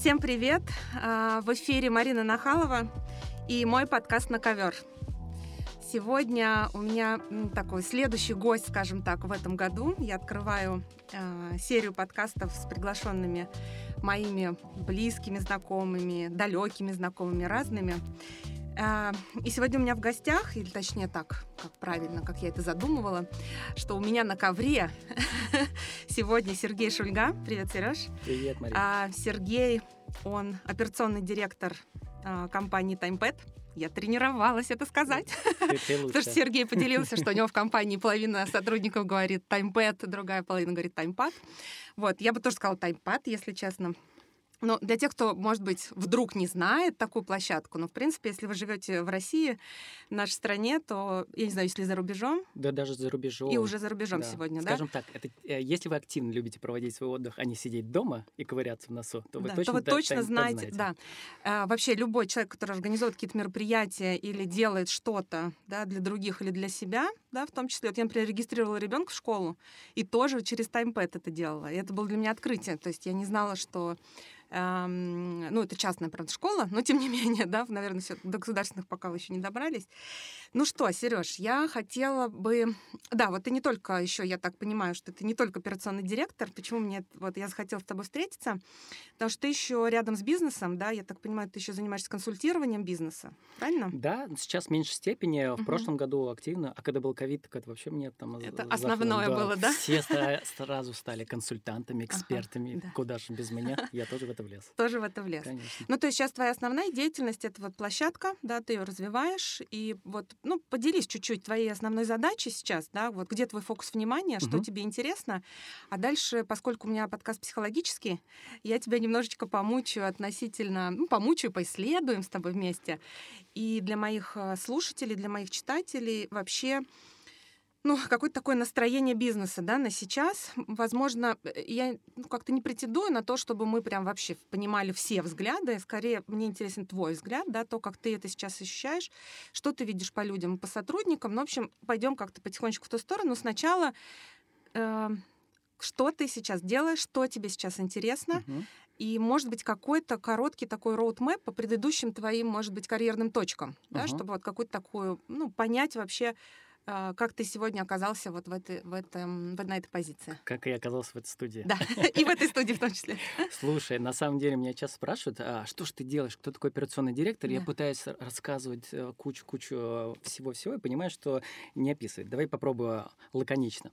Всем привет! А, в эфире Марина Нахалова и мой подкаст «На ковер». Сегодня у меня такой следующий гость, скажем так, в этом году. Я открываю э, серию подкастов с приглашенными моими близкими знакомыми, далекими знакомыми, разными. Э, и сегодня у меня в гостях, или точнее так, как правильно, как я это задумывала, что у меня на ковре сегодня Сергей Шульга. Привет, Сереж. Привет, Мария. А, Сергей, он операционный директор а, компании TimePad. Я тренировалась это сказать. Потому что Сергей поделился, что у него в компании половина сотрудников говорит TimePad, другая половина говорит TimePad. Вот, я бы тоже сказала TimePad, если честно. Но для тех, кто, может быть, вдруг не знает такую площадку, ну, в принципе, если вы живете в России, в нашей стране, то, я не знаю, если за рубежом. Да, даже за рубежом. И уже за рубежом да. сегодня, Скажем да? Скажем так, это, э, если вы активно любите проводить свой отдых, а не сидеть дома и ковыряться в носу, то вы да, точно, то вы точно знаете. Да. А, вообще, любой человек, который организует какие-то мероприятия или делает что-то да, для других или для себя, да, в том числе, вот я, например, регистрировала ребенка в школу и тоже через таймпэд это делала. И это было для меня открытие. То есть я не знала, что ну, это частная, правда, школа, но тем не менее, да, наверное, все до государственных пока вы еще не добрались. Ну что, Сереж, я хотела бы... Да, вот ты не только еще, я так понимаю, что ты не только операционный директор. Почему мне вот я захотела с тобой встретиться? Потому что ты еще рядом с бизнесом, да, я так понимаю, ты еще занимаешься консультированием бизнеса, правильно? Да, сейчас в меньшей степени. В угу. прошлом году активно, а когда был ковид, так это вообще мне там... Это основное было, да? Все сразу стали консультантами, экспертами. Ага, да. Куда же без меня? Я тоже в это влез. Тоже в это влез. Конечно. Ну, то есть сейчас твоя основная деятельность — это вот площадка, да, ты ее развиваешь, и вот, ну, поделись чуть-чуть твоей основной задачей сейчас, да, вот где твой фокус внимания, что угу. тебе интересно, а дальше, поскольку у меня подкаст психологический, я тебя немножечко помучаю относительно, ну, помучаю, поисследуем с тобой вместе, и для моих э, слушателей, для моих читателей вообще ну, какое-то такое настроение бизнеса, да, на сейчас. Возможно, я ну, как-то не претендую на то, чтобы мы прям вообще понимали все взгляды. Скорее, мне интересен твой взгляд, да, то, как ты это сейчас ощущаешь, что ты видишь по людям, по сотрудникам. Ну, в общем, пойдем как-то потихонечку в ту сторону. Сначала э, что ты сейчас делаешь, что тебе сейчас интересно, uh-huh. и, может быть, какой-то короткий такой роудмэп по предыдущим твоим, может быть, карьерным точкам, uh-huh. да, чтобы вот какую-то такую, ну, понять вообще, как ты сегодня оказался вот в этой, в этом, в, на этой позиции? Как я оказался в этой студии. Да, и в этой студии в том числе. Слушай, на самом деле меня часто спрашивают, а что ж ты делаешь, кто такой операционный директор? Я пытаюсь рассказывать э, кучу-кучу э, всего-всего и понимаю, что не описывать. Давай попробую лаконично.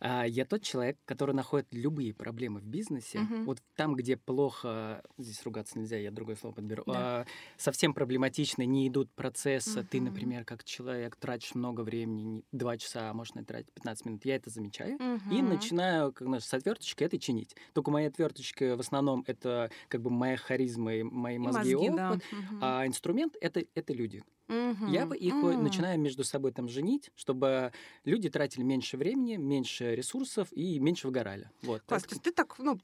Я тот человек, который находит любые проблемы в бизнесе. Вот там, где плохо, здесь ругаться нельзя, я другое слово подберу, а, совсем проблематично, не идут процессы. Ты, например, как человек тратишь много времени времени, 2 часа, а может, на тратить 15 минут, я это замечаю угу. и начинаю, как знаешь, с отверточкой это чинить. Только моя отверточка в основном это как бы моя харизма и мои мозги, и, мозги опыт, да. угу. а инструмент это, это люди. Угу. Я бы их угу. начинаю между собой там женить, чтобы люди тратили меньше времени, меньше ресурсов и меньше выгорали. Вот. Класс, так. то есть ты так, ну,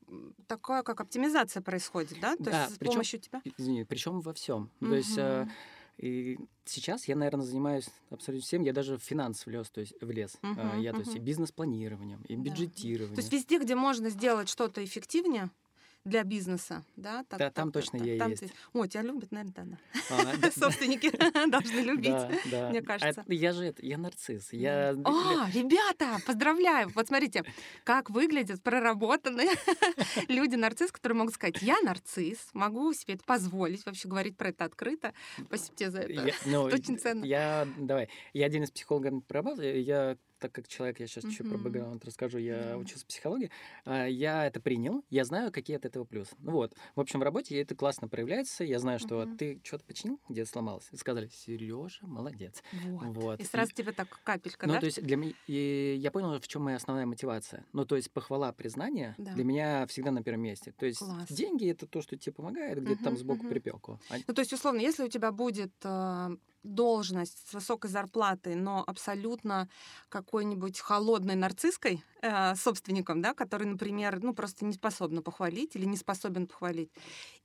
такая как оптимизация происходит, да? То да, есть с причем, помощью тебя? Извини, причем во всем. Угу. То есть э, и сейчас я, наверное, занимаюсь абсолютно всем. Я даже в финанс влез, то есть влез. Uh-huh, я uh-huh. то есть и бизнес-планированием, и бюджетированием. То есть везде, где можно сделать что-то эффективнее, для бизнеса, да? Так, да, там так, точно так, я там есть. Ты... О, тебя любят, наверное, да. Собственники должны любить, мне кажется. Я же это, я нарцисс. Я... А, ребята, поздравляю! Вот смотрите, как выглядят проработанные люди нарцисс, которые могут сказать, я нарцисс, могу себе это позволить, вообще говорить про это открыто. Спасибо тебе за это. Ну, очень ценно. Я, давай, я один из психологов проработал, я так как человек, я сейчас чуть про бэкграунд расскажу, я учился психологии, а, я это принял, я знаю, какие от этого плюсы. Ну вот, в общем, в работе это классно проявляется, я знаю, что ты что-то починил, где сломалось. Сказали, Сережа, молодец. Вот. И сразу тебе так капелька, ну, то есть для меня, и я понял, в чем моя основная мотивация. Ну, то есть похвала, признание для меня всегда на первом месте. То есть деньги это то, что тебе помогает, где-то там сбоку припеку. А... Ну, то есть, условно, если у тебя будет э, должность с высокой зарплатой, но абсолютно какой-нибудь холодной нарцисской э, собственником, да, который, например, ну просто не способна похвалить или не способен похвалить,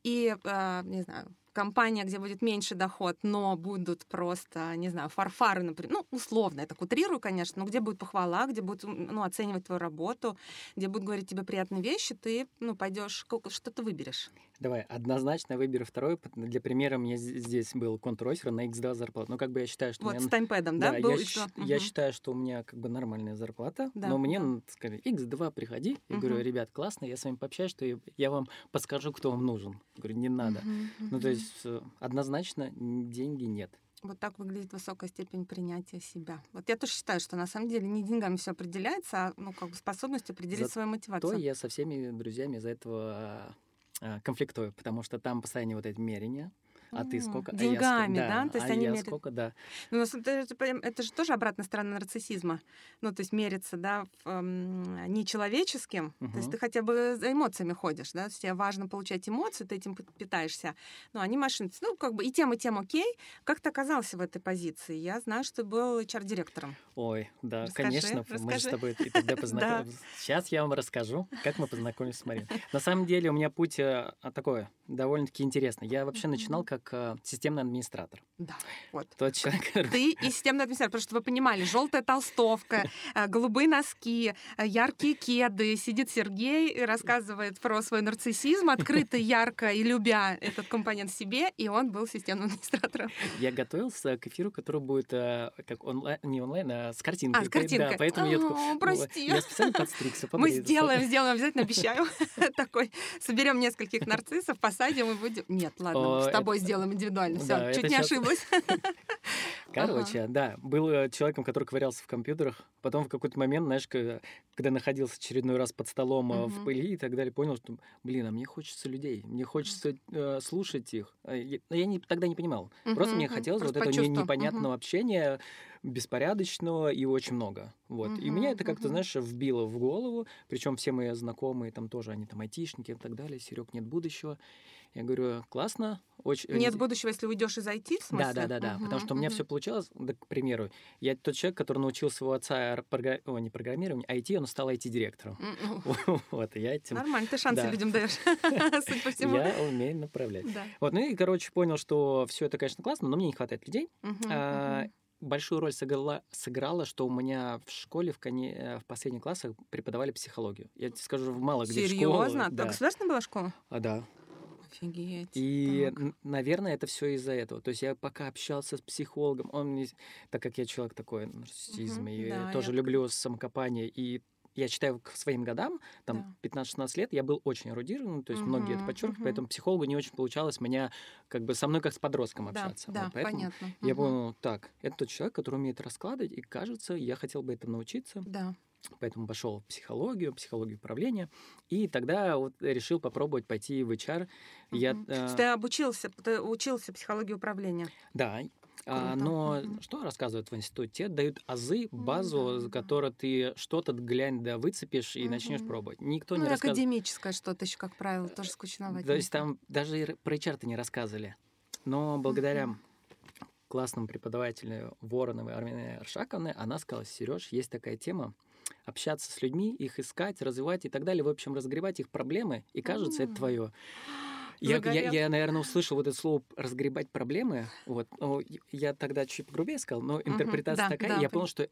и, э, не знаю, компания, где будет меньше доход, но будут просто, не знаю, фарфары, например, ну, условно, я так утрирую, конечно, но где будет похвала, где будут, ну, оценивать твою работу, где будут говорить тебе приятные вещи, ты, ну, пойдешь, что-то выберешь. Давай, однозначно выберу второй. Для примера, у меня здесь был контр на X2 зарплата. Ну, как бы я считаю, что... Вот меня... с таймпэдом, да? да был я, ш... угу. я считаю, что у меня как бы нормальная зарплата, да, но мне, да. сказали, X2, приходи. Я угу. говорю, ребят, классно, я с вами пообщаюсь, что я вам подскажу, кто вам нужен. Я говорю, не надо. Угу, ну, то есть э, однозначно деньги нет. Вот так выглядит высокая степень принятия себя. Вот я тоже считаю, что на самом деле не деньгами все определяется, а ну, как бы способностью определить Зато свою мотивацию. То я со всеми друзьями из-за этого а, конфликтую, потому что там постоянно вот эти мерения, а ты сколько? Деньгами, а я, да? да? То есть а они я мерят... сколько, да. Ну, это, это же тоже обратная сторона нарциссизма. Ну, то есть мериться, да, в, эм, нечеловеческим. Угу. То есть ты хотя бы за эмоциями ходишь, да? То есть тебе важно получать эмоции, ты этим питаешься. Ну, они машины. Ну, как бы и тем, и тем окей. Как ты оказался в этой позиции? Я знаю, что ты был HR-директором. Ой, да, расскажи, конечно. Расскажи. Мы с тобой и тогда познакомились. Сейчас я вам расскажу, как мы познакомились с Мариной. На самом деле у меня путь э, такой довольно-таки интересный. Я вообще начинал как как э, системный администратор. Да, вот. Тот человек, Ты и системный администратор, потому что вы понимали, желтая толстовка, э, голубые носки, э, яркие кеды. Сидит Сергей и рассказывает про свой нарциссизм, открыто, ярко и любя этот компонент себе, и он был системным администратором. Я готовился к эфиру, который будет как онлайн, не онлайн, а с картинкой. А, с картинкой. Да, поэтому я такой, прости. Я специально подстригся. Мы сделаем, сделаем, обязательно обещаю. Такой, соберем нескольких нарциссов, посадим и будем... Нет, ладно, с тобой сделаем индивидуально. Все, да, чуть не сейчас... ошиблась. Короче, ага. да, был э, человеком, который ковырялся в компьютерах. Потом в какой-то момент, знаешь, когда находился очередной раз под столом угу. в пыли и так далее, понял, что, блин, а мне хочется людей, мне хочется э, слушать их. А я, я не, тогда не понимал. Угу, Просто мне хотелось Просто вот этого непонятного угу. общения, беспорядочного и очень много. Вот. Угу, и меня это как-то, угу. знаешь, вбило в голову. Причем все мои знакомые там тоже, они там айтишники и так далее. Серег, нет будущего. Я говорю, классно, очень... Нет будущего, если уйдешь из IT, в смысле? Да, да, да, да. Угу, потому что угу. у меня все получалось, да, к примеру, я тот человек, который научил своего отца програ... О, не программированию, а IT, он стал IT-директором. Вот, я этим... Нормально, ты шансы людям даешь, судя по всему. Я умею направлять. Вот, ну и, короче, понял, что все это, конечно, классно, но мне не хватает людей. А, большую роль сыграла, сыграла, что у меня в школе в, коне, э, в последних классах преподавали психологию. Я тебе скажу, в мало где Серьезно? школа. Да. государственная была школа? А, да. Офигеть. И, так. наверное, это все из-за этого. То есть я пока общался с психологом, он мне, так как я человек такой нарциссизм, угу, и да, тоже я... люблю самокопание, и я читаю к своим годам, там да. 15-16 лет, я был очень эрудированным, то есть угу, многие это подчеркивают, угу. поэтому психологу не очень получалось меня как бы со мной как с подростком общаться. Да, вот, да понятно. Я угу. понял, так, это тот человек, который умеет раскладывать, и кажется, я хотел бы этому научиться. Да. Поэтому пошел в психологию, психологию управления. И тогда вот решил попробовать пойти в HR. Угу. Я, э... Ты обучился, ты учился психологии управления? Да. А, но угу. что рассказывают в институте? Дают азы, базу, за которой ты что-то глянь, да, выцепишь и угу. начнешь пробовать. Никто ну, не рассказывает. академическое что-то еще, как правило, тоже скучновато. То есть там даже про HR-то не рассказывали. Но благодаря угу классному преподавателю Вороновой Армины Аршаковны, она сказала, Сереж, есть такая тема, общаться с людьми, их искать, развивать и так далее, в общем, разгребать их проблемы, и кажется, это твое. Я, я, я, наверное, услышал вот это слово «разгребать проблемы». Вот. Ну, я тогда чуть погрубее сказал, но интерпретация uh-huh, да, такая. Да, я понял, что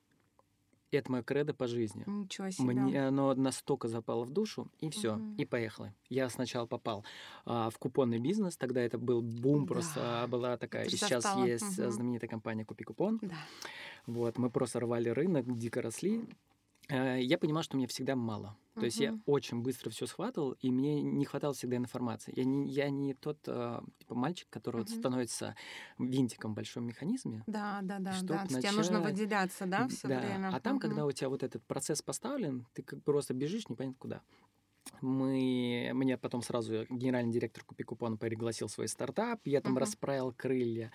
это мое кредо по жизни. Ничего себе. Мне оно настолько запало в душу, и все, угу. и поехали. Я сначала попал а, в купонный бизнес, тогда это был бум, да. просто была такая. и сейчас стало. есть угу. знаменитая компания Купи Купон. Да. Вот, мы просто рвали рынок, дико росли. Э, я понимал, что мне всегда мало. То uh-huh. есть я очень быстро все схватывал, и мне не хватало всегда информации. Я не, я не тот э, типа мальчик, который uh-huh. вот становится винтиком в большом механизме. Да, да, да, да. Начать... Тебе нужно выделяться, да, все да. время. А там, uh-huh. когда у тебя вот этот процесс поставлен, ты как просто бежишь непонятно куда. Мы, мне потом сразу генеральный директор Купи Купона пригласил свой стартап, я там uh-huh. расправил крылья.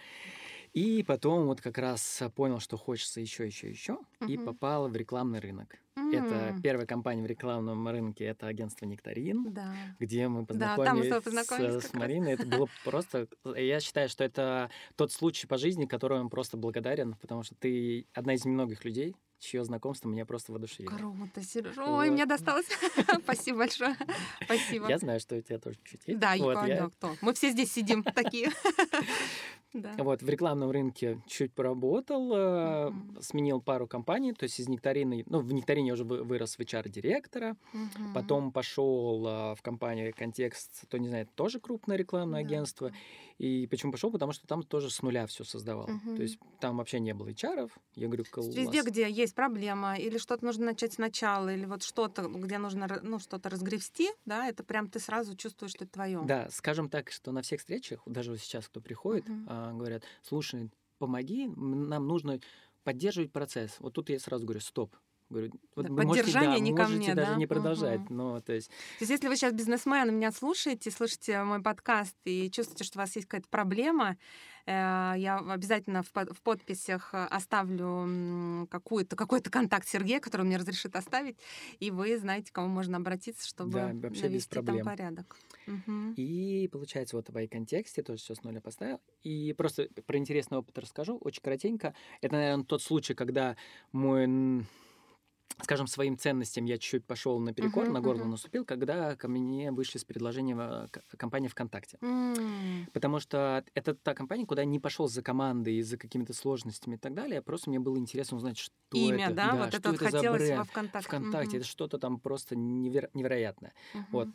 И потом вот как раз понял, что хочется еще, еще, еще, uh-huh. и попал в рекламный рынок. Uh-huh. Это первая компания в рекламном рынке, это агентство Нектарин, да. где мы познакомились, да, познакомились с, с Мариной. Это было просто... Я считаю, что это тот случай по жизни, которому я просто благодарен, потому что ты одна из немногих людей, чье знакомство меня просто воодушевило. Круто, Сережа. Ой, вот. мне досталось. Спасибо большое. Спасибо. Я знаю, что у тебя тоже чуть есть. Да, я... кто? Мы все здесь сидим такие. Да. Вот, в рекламном рынке чуть поработал, mm-hmm. сменил пару компаний, то есть из Нектарины, ну, в Нектарине уже вырос в HR-директора, mm-hmm. потом пошел а, в компанию Контекст, кто не знает, тоже крупное рекламное да. агентство. И почему пошел? Потому что там тоже с нуля все создавал. Mm-hmm. То есть там вообще не было HR. Я говорю, класс. Везде, где есть проблема, или что-то нужно начать сначала, или вот что-то, где нужно ну, что-то разгребсти, да, это прям ты сразу чувствуешь, что это твое. Да, скажем так, что на всех встречах, даже вот сейчас, кто приходит, а, говорят, слушай, помоги, нам нужно поддерживать процесс. Вот тут я сразу говорю, стоп, Говорю, вот да, вы поддержание можете, да, не ко можете мне, даже да? не продолжать. Угу. Но, то, есть... то есть, если вы сейчас бизнесмен, меня слушаете, слышите мой подкаст и чувствуете, что у вас есть какая-то проблема, э, я обязательно в, в подписях оставлю какую-то, какой-то контакт Сергея, который мне разрешит оставить, и вы знаете, к кому можно обратиться, чтобы да, вообще навести без там порядок. Угу. И получается, вот в iConтексте тоже все с нуля поставил. И просто про интересный опыт расскажу, очень коротенько. Это, наверное, тот случай, когда мой скажем, своим ценностям я чуть-чуть пошел наперекор, uh-huh, на горло uh-huh. наступил, когда ко мне вышли с предложением э, компании ВКонтакте. Mm. Потому что это та компания, куда я не пошел за командой, за какими-то сложностями и так далее. Просто мне было интересно узнать, что Имя, это. да? да вот это вот хотелось во ВКонтакте. ВКонтакте. Uh-huh. Это что-то там просто неверо- невероятное. Uh-huh. Вот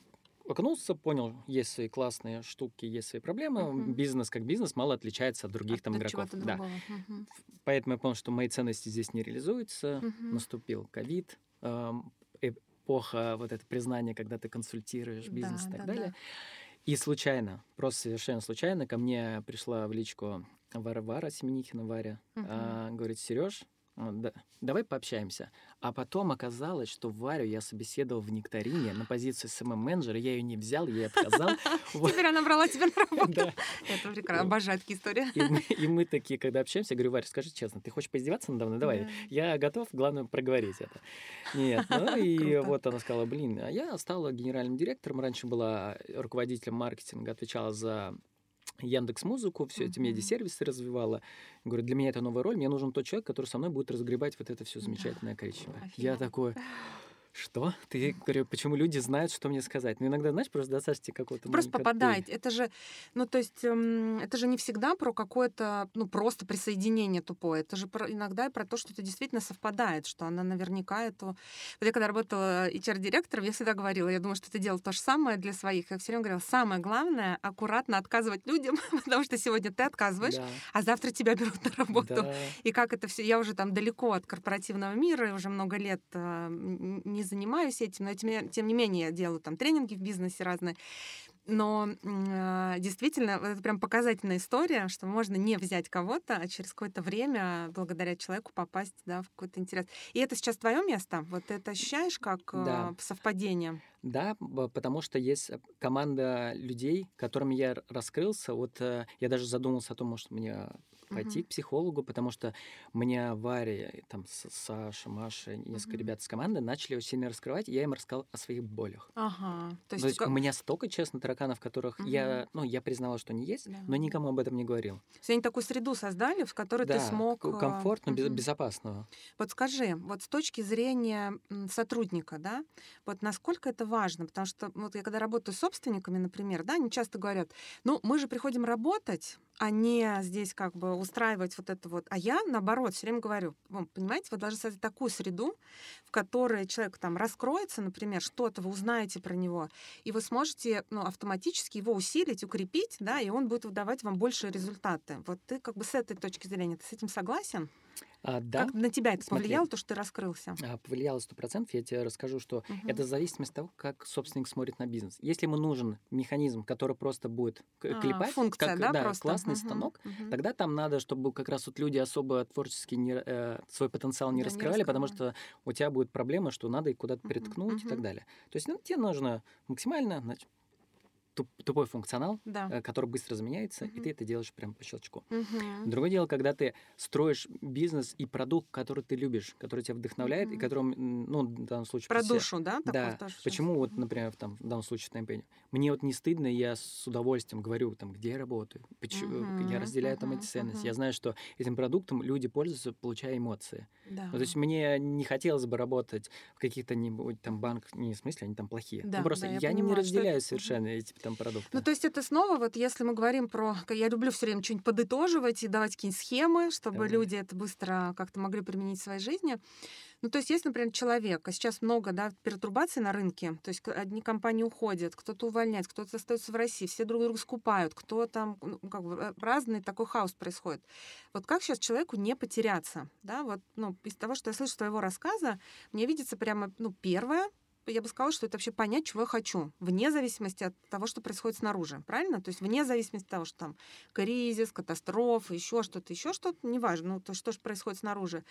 окунулся, понял, есть свои классные штуки, есть свои проблемы. Uh-huh. Бизнес как бизнес мало отличается от других от там игроков. Да. Uh-huh. Поэтому я понял, что мои ценности здесь не реализуются. Uh-huh. Наступил ковид, эпоха вот это признание, когда ты консультируешь бизнес да, и так да, далее. Да. И случайно, просто совершенно случайно, ко мне пришла в личку Варвара Семенихина, Варя, uh-huh. а, говорит, Сереж, да, давай пообщаемся. А потом оказалось, что Варю я собеседовал в Нектарине на позицию SMM-менеджера, я ее не взял, я ей отказал. Теперь она брала тебя на работу. Это прекрасно, обожаю такие истории. И мы такие, когда общаемся, я говорю, Варя, скажи честно, ты хочешь поиздеваться надо мной? Давай, я готов, главное проговорить это. Нет, ну и вот она сказала, блин, а я стала генеральным директором, раньше была руководителем маркетинга, отвечала за Яндекс Музыку, все эти медиа-сервисы развивала. Говорю, для меня это новая роль, мне нужен тот человек, который со мной будет разгребать вот это все замечательное коричневое. Я такой, что? Ты, говорю, почему люди знают, что мне сказать? Ну, иногда, знаешь, просто достаточно какого-то... Просто попадаете. Это же, ну, то есть, эм, это же не всегда про какое-то, ну, просто присоединение тупое. Это же про, иногда и про то, что это действительно совпадает, что она наверняка это... Вот я когда работала HR-директором, я всегда говорила, я думаю, что ты делал то же самое для своих. Я все время говорила, самое главное — аккуратно отказывать людям, потому что сегодня ты отказываешь, да. а завтра тебя берут на работу. Да. И как это все... Я уже там далеко от корпоративного мира, уже много лет э, не занимаюсь этим, но тем, тем не менее я делаю там тренинги в бизнесе разные. Но э, действительно, это прям показательная история, что можно не взять кого-то, а через какое-то время, благодаря человеку, попасть да, в какой-то интерес. И это сейчас твое место? Вот это ощущаешь как да. э, совпадение? Да, потому что есть э, команда людей, которыми я раскрылся. Вот э, я даже задумался о том, может, мне пойти uh-huh. к психологу, потому что мне Варя, там, Саша, Маша, несколько uh-huh. ребят с команды начали очень сильно раскрывать, и я им рассказал о своих болях. Ага. То есть, То есть как... у меня столько, честно, тараканов, которых uh-huh. я, ну, я признала, что они есть, да. но никому об этом не говорил. То есть они такую среду создали, в которой да, ты смог... А, комфортно, uh-huh. безопасного. Вот скажи, вот с точки зрения сотрудника, да, вот насколько это важно? Потому что вот я когда работаю с собственниками, например, да, они часто говорят, ну, мы же приходим работать, а не здесь как бы устраивать вот это вот. А я, наоборот, все время говорю, понимаете, вы должны создать такую среду, в которой человек там раскроется, например, что-то вы узнаете про него, и вы сможете ну, автоматически его усилить, укрепить, да, и он будет выдавать вам большие результаты. Вот ты как бы с этой точки зрения, ты с этим согласен? А, да. Как на тебя это Смотри, повлияло, то, что ты раскрылся? А, повлияло сто процентов. Я тебе расскажу, что угу. это зависит от того, как собственник смотрит на бизнес. Если ему нужен механизм, который просто будет а, клепать, функция, как да, да, просто? классный угу. станок, угу. тогда там надо, чтобы как раз вот люди особо творчески не, э, свой потенциал не, да, раскрывали, не потому что у тебя будет проблема, что надо их куда-то приткнуть угу. и так далее. То есть ну, тебе нужно максимально значит, туп, тупой функционал, Да. э, который быстро заменяется, и Мгм. ты это делаешь прям по щелчку. Мгм. Другое дело, когда ты строишь бизнес и продукт, который ты любишь, который тебя вдохновляет, и Мгм. которым, ну, в данном случае... Про все- душу, да? такой Да. сейчас? Почему вот, например, в, там, в данном случае в таймпене? Мне вот не стыдно, я с удовольствием говорю, там, где я работаю, почему, я Мгм, разделяю там мгм, эти ценности. мгм. Я знаю, что этим продуктом люди пользуются, получая эмоции. Да. Ну, то есть мне не хотелось бы работать в каких-то там банках, не в смысле, они там плохие. Да, ну, просто да, я я, не понимаю, что разделяю это- совершенно эти там продукты. Ну, то есть это снова, вот если мы говорим про... Я люблю все время что-нибудь подытоживать и давать какие-нибудь схемы, чтобы Давай. люди это быстро как-то могли применить в своей жизни. Ну, то есть есть, например, человек, а сейчас много да, пертурбаций на рынке, то есть одни компании уходят, кто-то увольняется, кто-то остается в России, все друг друга скупают, кто там, ну, как бы э, разный такой хаос происходит. Вот как сейчас человеку не потеряться, да, вот, ну, из того, что я слышу твоего рассказа, мне видится прямо, ну, первое, я бы сказала, что это вообще понять, чего я хочу, вне зависимости от того, что происходит снаружи, правильно? То есть вне зависимости от того, что там кризис, катастрофа, еще что-то, еще что-то, неважно, ну, то, что же происходит снаружи.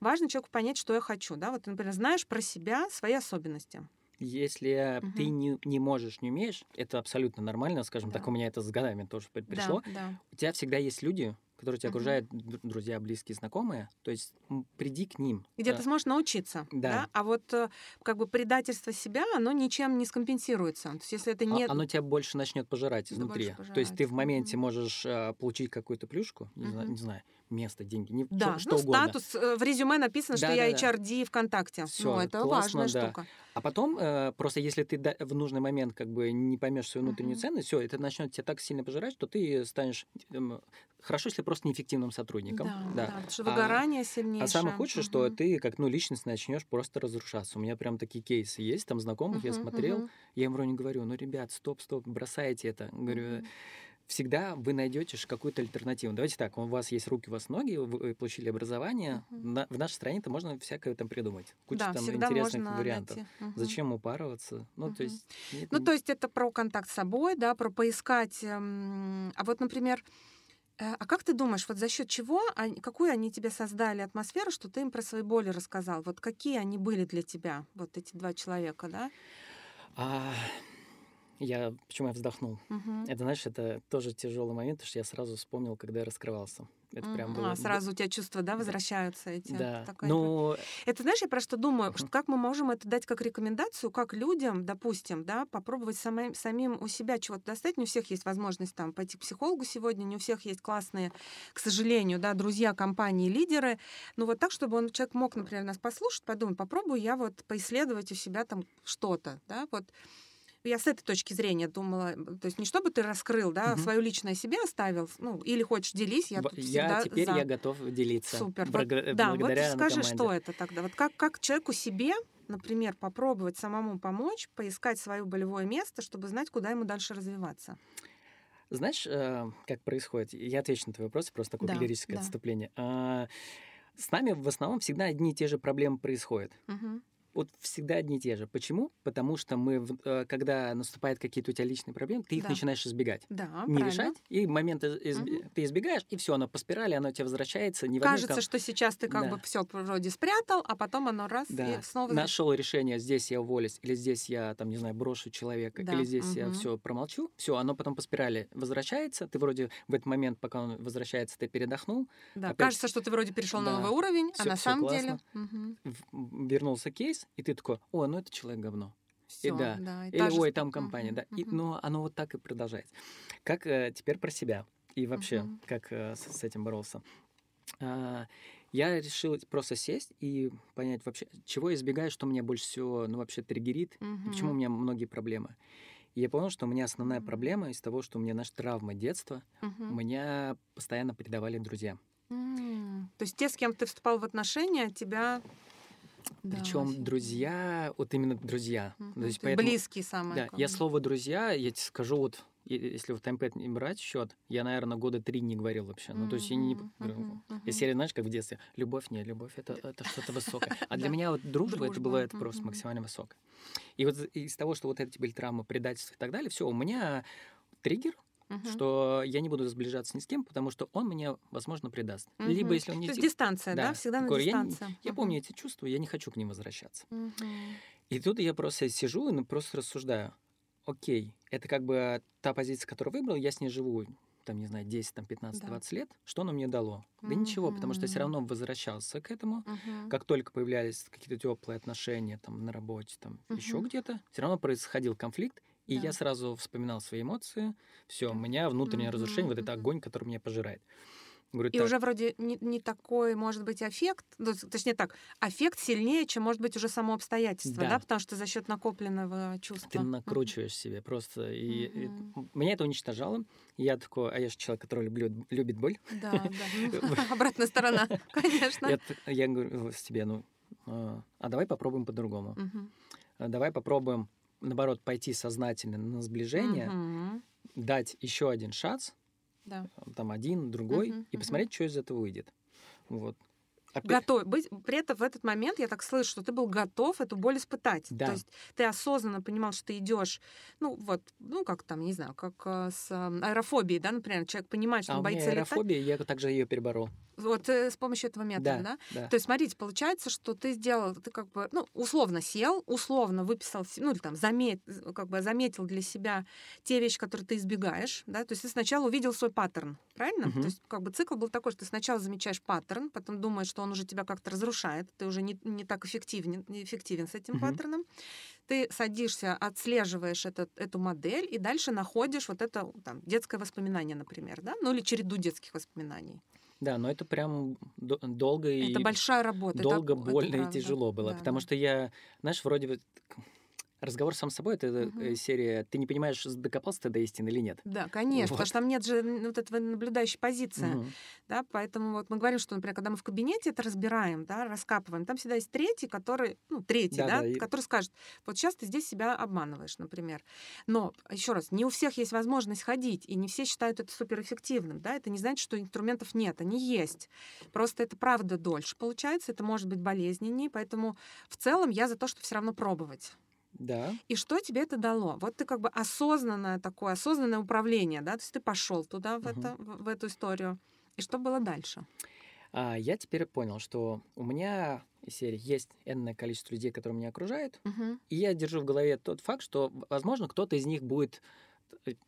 Важно человеку понять, что я хочу, да, вот ты, например, знаешь про себя, свои особенности. Если ты Мгм. не, не можешь, не умеешь, это абсолютно нормально, скажем так, Да. у меня это с годами тоже при- пришло. Да, да. У тебя всегда есть люди, которые тебя окружают, д- друзья, близкие, знакомые, то есть приди к ним. Где А, ты сможешь научиться, да. Да. А вот э, как бы предательство себя, оно ничем не скомпенсируется. То есть если это а- не... оно тебя больше начнет пожирать Да, изнутри. больше То есть ты в пожирать. моменте можешь а, получить какую-то плюшку, Мгм. не знаю, место, деньги, не, Да, что, что ну, угодно. статус, э, в резюме написано, что я Да-да-да. HRD ВКонтакте. Всё, ну, это классно, важная да. штука. А потом, э, просто если ты да- в нужный момент как бы не поймешь свою внутреннюю Мгм. ценность, все, это начнет тебя так сильно пожирать, что ты станешь эм, хорошо, если просто неэффективным сотрудником. Да, да. да, что А- выгорание сильнейшее. А самое худшее, что Мгм. ты как ну личность начнешь просто разрушаться. У меня прям такие кейсы есть, там знакомых я Мгм, смотрел, мгм. я им вроде говорю, ну ребят, стоп, стоп, бросайте это. Говорю, Мгм. Всегда вы найдете какую-то альтернативу. Давайте так, у вас есть руки, у вас ноги, вы получили образование. Мгм. На- в нашей стране-то можно всякое там придумать. Куча да, там интересных вариантов. найти. Мгм. Зачем упарываться? Ну, Мгм. то есть... нет, Ну, н- то есть это про контакт с собой, да, про поискать. эм, А вот, например, э, а как ты думаешь, вот за счет чего, какую они тебе создали атмосферу, что ты им про свои боли рассказал? Вот какие они были для тебя, вот эти два человека, да? А, я... Почему я вздохнул? Мгм. Это, знаешь, это тоже тяжелый момент, потому что я сразу вспомнил, когда я раскрывался. Это прям Мгм. было... А, сразу у тебя чувства, да, возвращаются эти? Да. Такая Ну, Это знаешь, я про что думаю, что Мгм. как мы можем это дать как рекомендацию, как людям, допустим, да, попробовать самим, самим у себя чего-то достать. Не у всех есть возможность там пойти к психологу сегодня, не у всех есть классные, к сожалению, да, друзья, компании, лидеры. Ну вот так, чтобы он, человек мог, например, нас послушать, подумать, попробую я вот поисследовать у себя там что-то, да, вот я с этой точки зрения думала, то есть не чтобы ты раскрыл, да, Мгм. свое личное себе оставил, ну, или хочешь делись, я тут я всегда теперь за. я готов делиться. Супер. Вот, Благо- да, вот скажи, что это тогда? Вот как, как человеку себе, например, попробовать самому помочь, поискать свое болевое место, чтобы знать, куда ему дальше развиваться? Знаешь, э, как происходит? Я отвечу на твой вопрос, просто такое Да, лирическое да. отступление. А, С нами в основном всегда одни и те же проблемы происходят. Мгм. Вот всегда одни и те же. Почему? Потому что мы, э, когда наступают какие-то у тебя личные проблемы, ты их Да. начинаешь избегать. Да, не правильно. решать, и момент из- Мгм. ты избегаешь, и все, оно по спирали, оно тебе возвращается. Не Кажется, ком- что сейчас ты как Да. бы все вроде спрятал, а потом оно раз Да. и снова... Нашел решение, здесь я уволюсь, или здесь я, там, не знаю, брошу человека, Да, или здесь я мгм. все промолчу. Все, оно потом по спирали возвращается. Ты вроде в этот момент, пока он возвращается, ты передохнул, Да, опять- Кажется, что ты вроде перешел на Да. новый уровень, а Всё- на всё самом классно. деле... В- вернулся кейс, и ты такой, о, ну это человек говно. Всё, да. да, и Или, же ой, там компания, Мгм, да. И, мгм. но оно вот так и продолжается. Как э, теперь про себя и вообще, Мгм. как э, с, с этим боролся. А, я решил просто сесть и понять вообще, чего я избегаю, что меня больше всего, ну, вообще триггерит, и почему у меня многие проблемы. И я понял, что у меня основная Мгм. проблема из того, что у меня наша травма детства, Мгм. меня постоянно предавали друзья. М, То есть те, с кем ты вступал в отношения, тебя... Да, Причем офигеть. друзья, вот именно друзья. Мгм. То есть То поэтому- Близкие самые. Да, я слово друзья, я тебе скажу, вот если вот таймпэд не брать счет, я, наверное, года три не говорил вообще. Ну, то есть я не... Я серия, знаешь, как в детстве, любовь нет, любовь это, это что-то высокое. А для меня вот дружба, это было это просто максимально высокое. И вот из того, что вот эти были травмы, предательства и так далее, все, у меня триггер, Мгм. что я не буду сближаться ни с кем, потому что он меня, возможно, предаст. Либо Мгм. если он не... То есть дистанция, да? Да. Всегда на Говорю, я не- дистанции. Я помню эти чувства, я не хочу к ним возвращаться. Мгм. И тут я просто сижу и ну, просто рассуждаю. окей, это как бы та позиция, которую выбрал, я с ней живу там, не знаю, 10, там, 15, Да. 20 лет, что оно мне дало? Да ничего, потому что я все равно возвращался к этому. Мгм. Как только появлялись какие-то теплые отношения там на работе, там еще Мгм. где-то, все равно происходил конфликт, и Да. я сразу вспоминал свои эмоции. Все, Да. у меня внутреннее разрушение, вот это Мгм. огонь, который меня пожирает. Говорю, И так, уже вроде не, не такой, может быть, аффект, ну, точнее так, аффект сильнее, чем, может быть, уже само обстоятельство, да, Да. потому что за счет накопленного чувства. ты накручиваешь себе просто. И, и Мгм. меня это уничтожало. И я такой, а я же человек, который люблю, любит боль. Да, да. Обратная сторона, конечно. Я, говорю себе, ну, а а давай попробуем по-другому. А Давай попробуем, наоборот, пойти сознательно на сближение, Мгм. дать еще один шанс, Да. там один, другой, Мгм, и посмотреть, что из этого выйдет. Вот. Опять- Готов быть. При этом в этот момент я так слышу, что ты был готов эту боль испытать. Да. То есть ты осознанно понимал, что ты идешь, ну вот, ну как там, не знаю, как э, с э, аэрофобией, да, например, человек понимает, что А он боится летать. аэрофобия, я также ее переборол. Вот э, с помощью этого метода, да? Да, да. То есть, смотрите, получается, что ты сделал, ты как бы, ну, условно сел, условно выписал, ну, или там замет, как бы заметил для себя те вещи, которые ты избегаешь, да, то есть ты сначала увидел свой паттерн, правильно? Мгм. То есть, как бы цикл был такой, что ты сначала замечаешь паттерн, потом думаешь, что он уже тебя как-то разрушает, ты уже не, не так эффективен, не эффективен с этим Мгм. паттерном, ты садишься, отслеживаешь этот, эту модель и дальше находишь вот это там, детское воспоминание, например, да, ну или череду детских воспоминаний. Да, но это прям до- долго и это большая работа. это- долго, это больно и правда. тяжело было, Да, потому да. что я, знаешь, вроде бы разговор сам с собой, это Мгм. серия, ты не понимаешь, докопался ты до истины или нет. Да, конечно, Вот. потому что там нет же вот этого наблюдающей позиции, Мгм. да, поэтому вот мы говорим, что, например, когда мы в кабинете это разбираем, да, раскапываем, там всегда есть третий, который, ну, третий, да, Да-да, и- который скажет, вот сейчас ты здесь себя обманываешь, например. Но, еще раз, не у всех есть возможность ходить, и не все считают это суперэффективным, да, это не значит, что инструментов нет, они есть. Просто это правда дольше получается, это может быть болезненнее, поэтому в целом я за то, что все равно пробовать. Да. И что тебе это дало? Вот ты как бы осознанное такое, осознанное управление, да, то есть ты пошел туда, в, Мгм. это, в, в эту историю. И что было дальше? А я теперь понял, что у меня из серии есть энное количество людей, которые меня окружают, Мгм. и я держу в голове тот факт, что, возможно, кто-то из них будет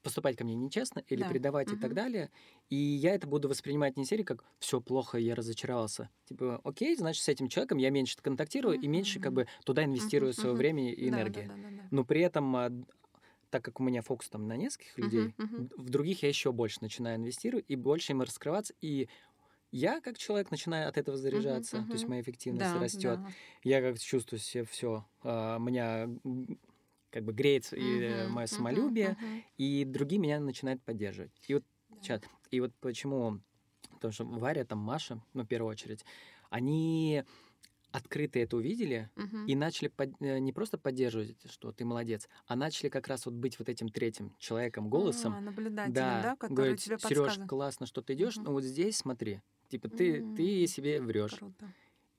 поступать ко мне нечестно или Да. предавать и так далее. И я это буду воспринимать не серии как все плохо, я разочаровался. Типа, окей, значит, с этим человеком я меньше контактирую и меньше как бы туда инвестирую Мгм, свое время и Да, энергию. да, да, да, да. Но при этом, а, так как у меня фокус там на нескольких людей, Мгм, мгм. в других я еще больше начинаю инвестировать и больше им раскрываться. И я, как человек, начинаю от этого заряжаться, то есть моя эффективность Да, растет. да. Я как чувствую себе все, меня м, как бы греется и Мгм, мое мгм, самолюбие, мгм. и другие меня начинают поддерживать. И вот Да. чат. И вот почему, потому что Варя, там Маша, ну, в первую очередь, они открыто это увидели Мгм. и начали под- э, не просто поддерживать, что ты молодец, а начали как раз вот быть вот этим третьим человеком, голосом. А, наблюдателем, да, да, который говорит, тебе Сереж, классно, что ты идешь, Мгм. но вот здесь смотри, типа ты, М. ты себе врешь. Круто.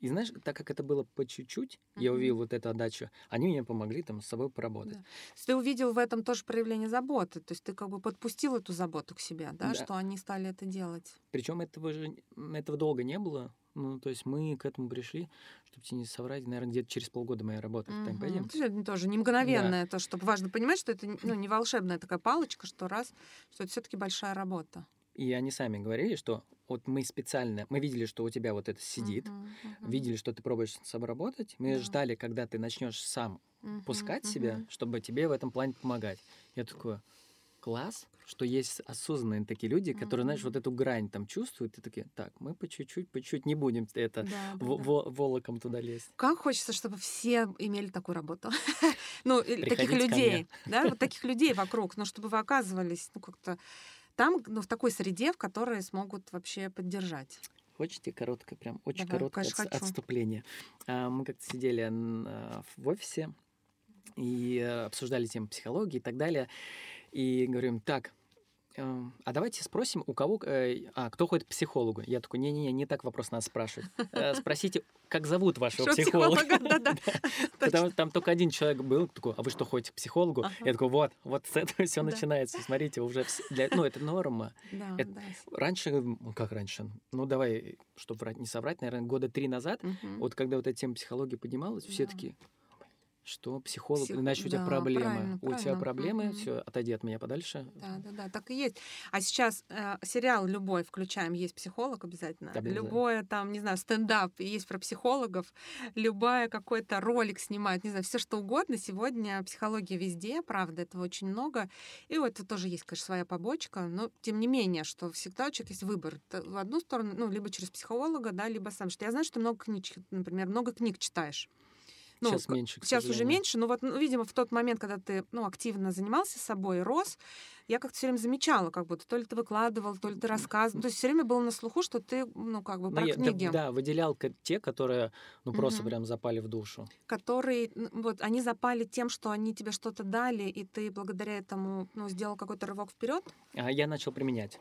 И знаешь, так как это было по чуть-чуть, я Мгм. увидел вот эту отдачу, они мне помогли там с собой поработать. Да. То есть ты увидел в этом тоже проявление заботы, то есть ты как бы подпустил эту заботу к себе, да, Да. что они стали это делать. Причем этого же этого долго не было. Ну, то есть мы к этому пришли, чтобы тебе не соврать, наверное, где-то через полгода моей работы в Мгм. таймпаде. То есть это тоже не мгновенное, то, чтобы важно понимать, что это ну, не волшебная такая палочка, что раз, что это все-таки большая работа. И они сами говорили, что вот мы специально, мы видели, что у тебя вот это сидит, Мгм, мгм, видели, что ты пробуешь с собой работать, мы Да. ждали, когда ты начнешь сам мгм, пускать себя, мгм. чтобы тебе в этом плане помогать. Я такой, класс, что есть осознанные такие люди, которые, знаешь, Мгм. вот эту грань там чувствуют, и такие, так, мы по чуть-чуть, по чуть не будем это Да, во- да. во- волоком туда лезть. Как хочется, чтобы все имели такую работу. Ну, таких Приходите ко людей, да, вот таких людей вокруг, но чтобы вы оказывались, ну, как-то там, ну, в такой среде, в которой смогут вообще поддержать. Хочете короткое, прям очень Давай, короткое конечно, отс- хочу. отступление. А, Мы как-то сидели а, в офисе и э, обсуждали тему психологии и так далее. И говорим, так, а давайте спросим, у кого, э, а, кто ходит к психологу? Я такой, не-не-не, не так вопрос надо спрашивать. Э, Спросите, как зовут вашего психолога? Потому что там только один человек был такой, а вы что, ходите к психологу? Я такой, вот, вот с этого все начинается. Смотрите, уже для- ну, это норма. Раньше, как раньше? Ну, давай, чтобы врать, не соврать, наверное, года три назад, вот когда вот эта тема психологии поднималась, все Да. Что психолог, Псих... иначе у тебя проблемы. Правильно, у тебя проблемы, угу. все, отойди от меня подальше. Да, да, да, так и есть. А сейчас э, сериал любой включаем, есть психолог обязательно. обязательно. Любое там, не знаю, стендап есть про психологов, любая какой-то ролик снимают, не знаю, все что угодно. Сегодня психология везде, правда, этого очень много. И вот это тоже есть, конечно, своя побочка, но тем не менее, что всегда у человека есть выбор. В одну сторону, ну, либо через психолога, да, либо сам. Что я знаю, что много книг, например, много книг читаешь. Ну, сейчас меньше. Сейчас уже меньше, но вот, ну, видимо, в тот момент, когда ты ну, активно занимался собой, рос, я как-то все время замечала, как будто то ли ты выкладывал, то ли ты рассказывал. То есть все время было на слуху, что ты, ну, как бы про я, книги. Да, да, выделял те, которые, ну, просто угу. прям запали в душу. Которые, вот, они запали тем, что они тебе что-то дали, и ты благодаря этому, ну, сделал какой-то рывок вперед. А я начал применять.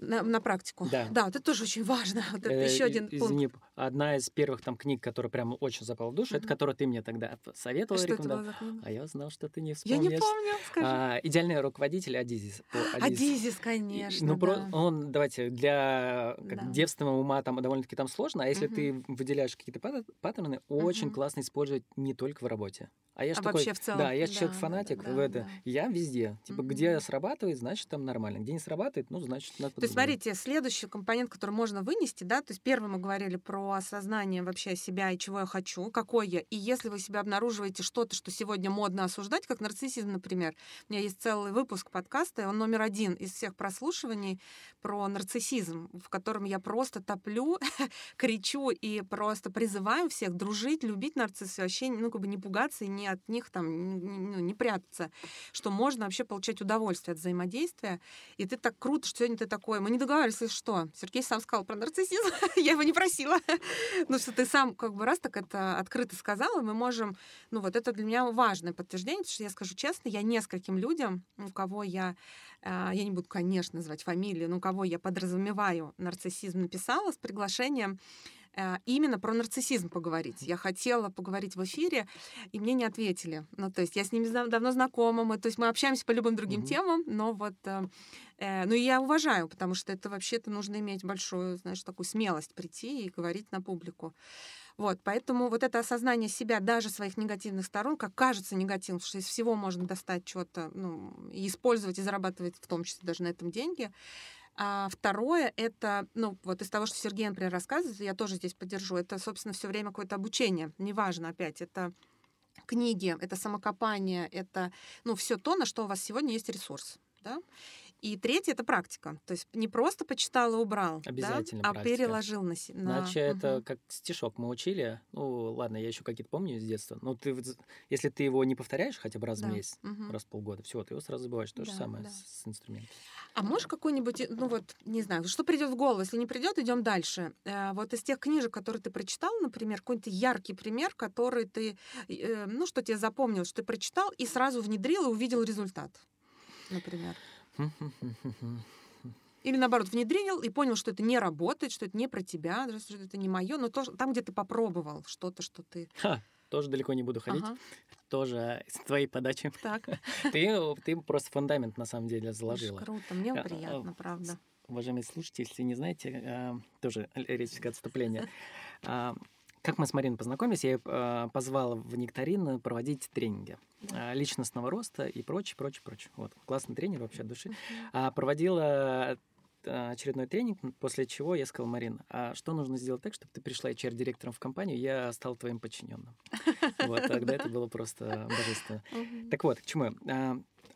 На, на практику. Да. Да, это тоже очень важно. Вот это э, еще один извини, пункт. Одна из первых там книг, которая прям очень запала в душу, uh-huh. это которую ты мне тогда советовала, а рекомендовала. Что это была А я знал, что ты не вспомнишь. Я не помню, скажи. А, идеальный руководитель Адизис. Адизис, конечно. Ну, да. про, он, давайте, для как, да. девственного ума там довольно-таки там сложно, а если uh-huh. ты выделяешь какие-то паттерны, uh-huh. очень классно использовать не только в работе. А я а же такой, вообще в целом. да, я да, человек-фанатик да, в это. Да. Я везде. Типа, mm-hmm. где срабатывает, значит, там нормально. Где не срабатывает, ну, значит, надо То есть, смотрите, следующий компонент, который можно вынести, да, то есть первый мы говорили про осознание вообще себя и чего я хочу, какой я. И если вы себя обнаруживаете что-то, что сегодня модно осуждать, как нарциссизм, например. У меня есть целый выпуск подкаста, и он номер один из всех прослушиваний про нарциссизм, в котором я просто топлю, кричу и просто призываю всех дружить, любить нарциссов, вообще, ну, как бы не пугаться и не от них там ну, не прятаться, что можно вообще получать удовольствие от взаимодействия. И ты так круто, что сегодня ты такой. Мы не договаривались, что Сергей сам сказал про нарциссизм, я его не просила. Ну, что ты сам как бы раз так это открыто сказал, и мы можем... Ну, вот это для меня важное подтверждение, потому что я скажу честно, я нескольким людям, у кого я я не буду, конечно, называть фамилию, но у кого я подразумеваю нарциссизм, написала с приглашением именно про нарциссизм поговорить. Я хотела поговорить в эфире, и мне не ответили. Ну, то есть я с ними давно знакома, мы, то есть мы общаемся по любым другим mm-hmm. темам, но вот... Э, ну, и я уважаю, потому что это вообще-то нужно иметь большую, знаешь, такую смелость прийти и говорить на публику. Вот, поэтому вот это осознание себя, даже своих негативных сторон, как кажется негативным, что из всего можно достать что-то, ну, и использовать, и зарабатывать в том числе даже на этом деньги, а второе это, ну, вот из того, что Сергей, например, рассказывает, я тоже здесь поддержу, это, собственно, все время какое-то обучение. Неважно, опять, это книги, это самокопание, это, ну, все то, на что у вас сегодня есть ресурс. Да? И третье это практика. То есть не просто почитал и убрал, Обязательно да, а переложил на себя. Иначе угу. это как стишок мы учили. Ну, ладно, я еще какие-то помню из детства. Но ты, если ты его не повторяешь хотя бы раз да. в месяц, угу. раз в полгода, все, ты его сразу забываешь. То да, же самое да. с, с инструментом. А можешь какой-нибудь, ну вот, не знаю, что придет в голову? Если не придет, идем дальше. Э, вот из тех книжек, которые ты прочитал, например, какой-то яркий пример, который ты, э, ну, что тебе запомнил, что ты прочитал и сразу внедрил и увидел результат, например. Или наоборот, внедрил и понял, что это не работает, что это не про тебя, что это не мое, но то, там, где ты попробовал что-то, что ты. Ха, тоже далеко не буду ходить. Ага. Тоже с твоей подачи. Так. Ты, ты просто фундамент на самом деле заложила. Очень круто, мне а, приятно, правда. Уважаемые слушатели, если не знаете, а, тоже речь отступления. А, как мы с Мариной познакомились, я ее позвала в Нектарин проводить тренинги да. личностного роста и прочее, прочее, прочее. Вот, классный тренер вообще от души. А проводила очередной тренинг, после чего я сказал, Марина, а что нужно сделать так, чтобы ты пришла HR-директором в компанию, я стал твоим подчиненным. Вот, тогда это было просто божественно. Так вот, к чему?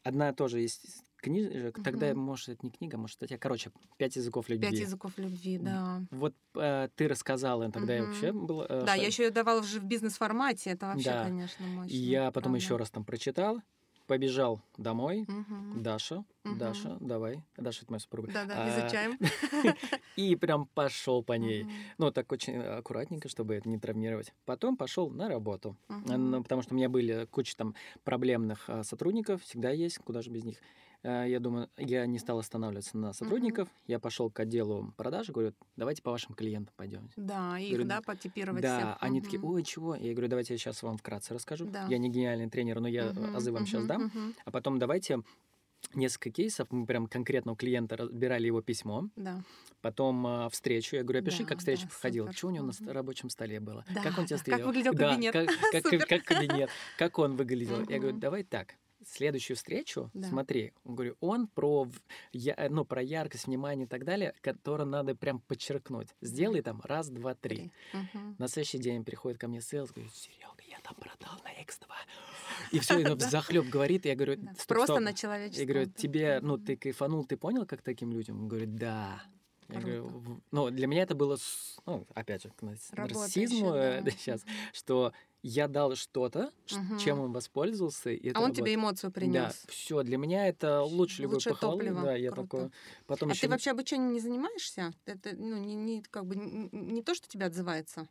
Одна тоже есть книжек, тогда, может, это не книга, может, статья. Короче, «Пять языков любви». «Пять языков любви», да. Вот э, ты рассказала, тогда я вообще была... Э, да, я еще ее давала уже в бизнес-формате, это вообще, да. конечно, мощно. Я потом еще раз там прочитал, побежал домой. Угу. Даша, угу. Даша, давай. Даша, это моя супруга. Да-да, а, изучаем. И прям пошел по ней. Ну, так очень аккуратненько, чтобы это не травмировать. Потом пошел на работу. Потому что у меня были куча там проблемных а, сотрудников, всегда есть, куда же без них. Э, я думаю, я не стал останавливаться на сотрудников. Uh-huh. Я пошел к отделу продажи, говорю, давайте по вашим клиентам пойдем. Да, их, говорю, да, потипировать Да, всех. они uh-huh. такие, ой, чего? Я говорю, давайте я сейчас вам вкратце расскажу. Да. Я не гениальный тренер, но я uh-huh. азы вам uh-huh. сейчас дам. Uh-huh. А потом давайте несколько кейсов. Мы прям конкретно у клиента разбирали его письмо. Да. потом а, встречу. Я говорю, опиши, Да, как встреча да, проходила. Что у него на рабочем столе было? Да, как он тебя да, как выглядел Да, кабинет. как, как- как- кабинет, как он выглядел. Я говорю, давай так. Следующую встречу, Да. смотри, говорю, он про, я, э, ну, про яркость, внимание и так далее, которое надо прям подчеркнуть. Сделай там раз, два, три. Мгм. На следующий день приходит ко мне селс, говорит, Серега, я там продал на X2. И все, и захлеб говорит, я говорю, стоп, Просто на человеческом. Я говорю, тебе, ну, ты кайфанул, ты понял, как таким людям? Он говорит, да. Я говорю, Круто. «В- ну, для меня это было, ну, опять же, к нарциссизму да. сейчас, что я дал что-то, Мгм. чем он воспользовался, и А он работает. тебе эмоцию Да, принес. все, для меня это лучше любой Лучшее похвалы. топливо. Да, я Круто. такой, потом А еще ты вообще обучением не занимаешься? Это ну, не, не, как бы, не, не то, что тебе отзывается.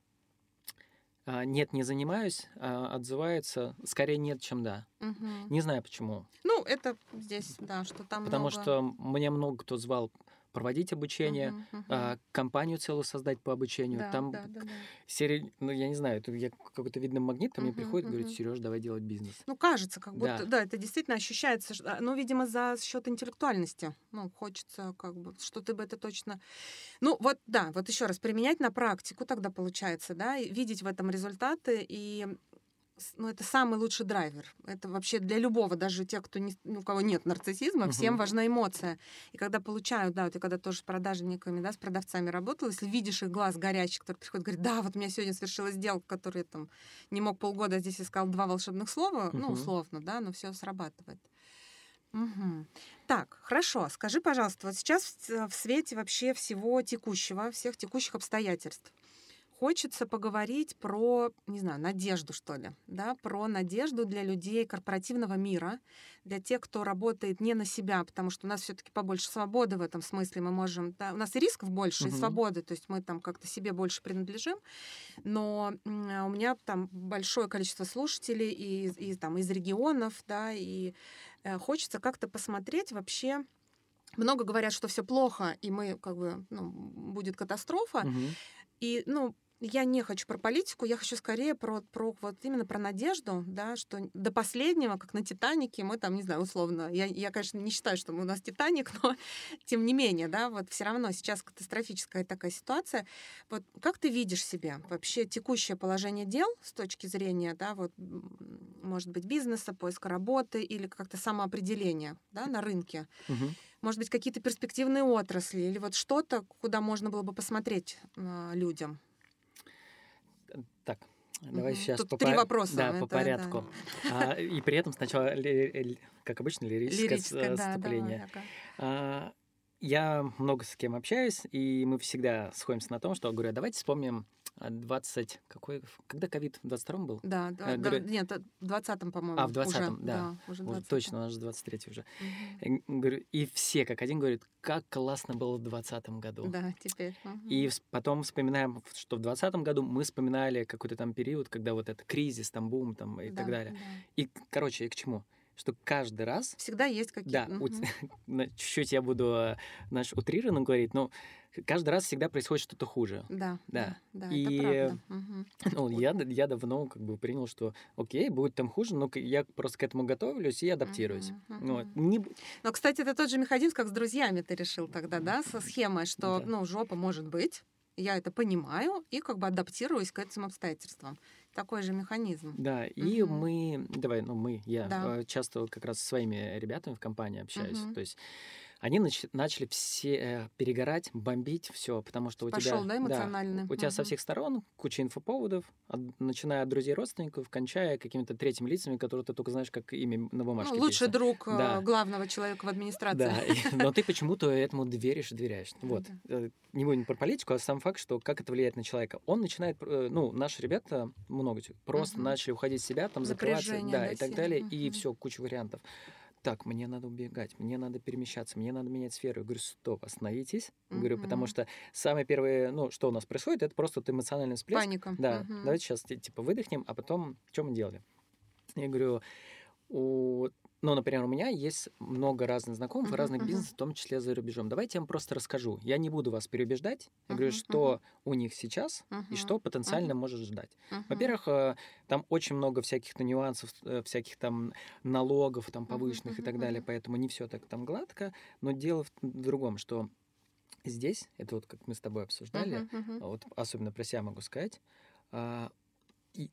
а, нет, не занимаюсь, а, отзывается, скорее нет, чем да. Мгм. Не знаю почему. Ну, это здесь, да, что там Потому много... что мне много кто звал проводить обучение, Мгм, мгм. а, компанию целую создать по обучению. Да, Там да, да, да. серия, ну я не знаю, это я какой-то видный магнит ко мне Мгм, приходит, говорит, мгм. Сереж, давай делать бизнес. Ну, кажется, как будто, Да. да, это действительно ощущается, а, ну, видимо, за счет интеллектуальности. Ну, хочется, как бы, что ты бы это точно... Ну, вот, да, вот еще раз, применять на практику тогда получается, да, видеть в этом результаты, и ну, это самый лучший драйвер. Это вообще для любого, даже тех, кто не, ну, у кого нет нарциссизма, всем Мгм. важна эмоция. И когда получают, да, вот я когда тоже с продажниками, да, с продавцами работала, если видишь их глаз горячий, который приходит, говорит, да, вот у меня сегодня совершилась сделка, которую я там не мог полгода, а здесь искал два волшебных слова, ну, Мгм. условно, да, но все срабатывает. Мгм. Так, хорошо. Скажи, пожалуйста, вот сейчас в свете вообще всего текущего, всех текущих обстоятельств, хочется поговорить про, не знаю, надежду, что ли, да, про надежду для людей корпоративного мира, для тех, кто работает не на себя, потому что у нас все-таки побольше свободы в этом смысле, мы можем, да, у нас и рисков больше, и Мгм. свободы, то есть мы там как-то себе больше принадлежим, но а у меня там большое количество слушателей и, и там из регионов, да, и э, хочется как-то посмотреть вообще. Много говорят, что все плохо, и мы как бы ну, будет катастрофа. Мгм. И, ну, я не хочу про политику, я хочу скорее про, про вот именно про надежду, да, что до последнего, как на Титанике, мы там, не знаю, условно, я, я конечно, не считаю, что у нас Титаник, но тем не менее, да, вот все равно сейчас катастрофическая такая ситуация. Вот как ты видишь себя вообще текущее положение дел с точки зрения, да, вот, может быть, бизнеса, поиска работы или как-то самоопределения, да, на рынке? Мгм. Может быть, какие-то перспективные отрасли или вот что-то, куда можно было бы посмотреть а, людям? Так, давай Мгм. сейчас Тут по, три вопроса, Да, это по да. порядку. А, и при этом сначала, как обычно, лирическое, Лирическое, с- да, давай. А, Я много с кем общаюсь, и мы всегда сходимся на том, что говорю, «А давайте вспомним 20... Какой, когда ковид? В 22 был? Да, да, Э, да, говорю- нет, в 20-м, по-моему. А, в 20-м, уже, да. уже Вот 20-м. точно, у нас же 23 уже. Говорю, И все, как один, говорят, как классно было в 2020 году. Да, теперь. мгм. И потом вспоминаем, что в 2020 году мы вспоминали какой-то там период, когда вот это кризис, там бум там, и Да, так далее. да. И, короче, и к чему? Что каждый раз, Всегда есть да, какие-то... у т- на- чуть-чуть я буду, знаешь, утрированно говорить, но каждый раз всегда происходит что-то хуже. Да, Да. да, да, И, это правда. Ну, я, я давно как бы принял, что окей, будет там хуже, но я просто к этому готовлюсь и адаптируюсь. Мгм, Ну, вот. мгм. Не Но, кстати, это тот же механизм, как с друзьями ты решил тогда, да, со схемой, что, Да. ну, жопа может быть, я это понимаю и как бы адаптируюсь к этим обстоятельствам. Такой же механизм. Да, и Мгм. мы, давай, ну мы, я Да. э, часто как раз со своими ребятами в компании общаюсь. Мгм. То есть они нач- начали все э, перегорать, бомбить все, потому что у Пошел, тебя, да, эмоциональный? у тебя со Мгм. всех сторон куча инфоповодов, от- начиная от друзей, родственников, кончая какими-то третьими лицами, которые ты только знаешь, как имя на бумажке. Ну, лучший пишется. друг э, Да. главного человека в администрации. Да, но ты почему-то этому веришь и доверяешь. Вот. Э, Не будем про политику, а сам факт, что как это влияет на человека. Он начинает, э, ну, наши ребята, много чего, просто начали уходить в себя, там закрываться, да, да, и так далее, и все, куча вариантов. Так, мне надо убегать, мне надо перемещаться, мне надо менять сферу. Я говорю, стоп, остановитесь. Я Говорю, потому что самое первое, ну, что у нас происходит, это просто вот эмоциональный всплеск. Паника. Да, Мгм. давайте сейчас типа выдохнем, а потом что мы делали? Я говорю, у... ну, например, у меня есть много разных знакомых и Мгм, разных мгм. бизнесов, в том числе за рубежом. Давайте я вам просто расскажу. Я не буду вас переубеждать. Я говорю, Мгм, что у них сейчас и Мгм. что потенциально Мгм. может ждать. Мгм. Во-первых, э, там очень много всяких ну, нюансов, э, всяких там налогов там повышенных и мгм, так далее, мгм. поэтому не все так там гладко. Но дело в другом, что здесь, это вот как мы с тобой обсуждали, Мгм, мгм. вот особенно про себя могу сказать, а, и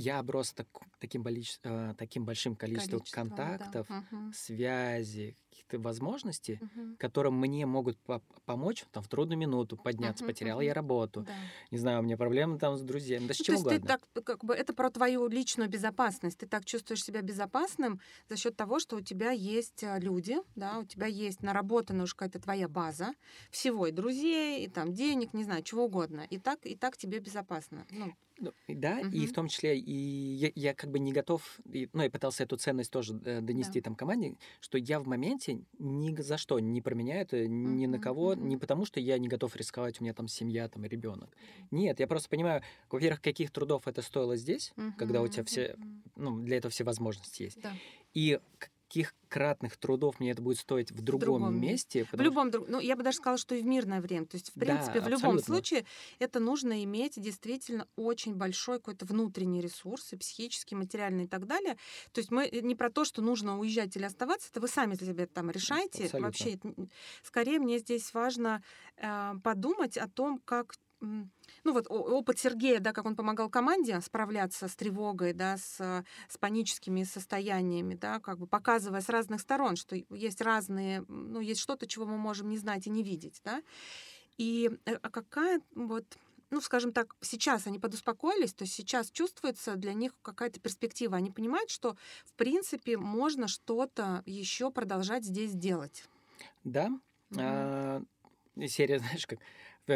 я оброс так- таким, болич- а, таким большим количеством Количество, да. контактов, Мгм, связей, каких-то возможностей, мгм. которым мне могут по- помочь там, в трудную минуту подняться. Мгм, Потерял мгм. я работу, Да. не знаю, у меня проблемы там с друзьями, да с Ну, то чем есть ты угодно. так, как бы, это про твою личную безопасность. Ты так чувствуешь себя безопасным за счет того, что у тебя есть а, люди, да, у тебя есть наработанная уже какая-то твоя база всего, и друзей, и там денег, не знаю, чего угодно. И так, и так тебе безопасно. Ну, Ну, и Да, и Мгм. в том числе и я, я как бы не готов, и, ну, я пытался эту ценность тоже э, донести Да. там команде, что я в моменте ни за что не променяю это ни на Мгм, кого, мгм. не потому что я не готов рисковать, у меня там семья, там ребенок. Нет, я просто понимаю, во-первых, каких трудов это стоило здесь, когда у тебя все, ну, для этого все возможности есть, Да. и каких кратных трудов мне это будет стоить в другом, другом месте. В любом, друг- ну, я бы даже сказала, что и в мирное время. То есть, в Да, принципе, в любом абсолютно. случае это нужно иметь действительно очень большой какой-то внутренний ресурс, и психический, и материальный и так далее. То есть мы э, не про то, что нужно уезжать или оставаться, это вы сами для себя там решаете. Абсолютно. Вообще, скорее мне здесь важно э, подумать о том, как ну вот опыт Сергея, да, как он помогал команде справляться с тревогой, да, с, э, с паническими состояниями, да, как бы показывая с разных сторон, что есть разные, ну, есть что-то, чего мы можем не знать и не видеть, да. И э, а какая вот ну, скажем так, сейчас они подуспокоились, то есть сейчас чувствуется для них какая-то перспектива. Они понимают, что, в принципе, можно что-то еще продолжать здесь делать. Да, Мгм. а, серия, знаешь, как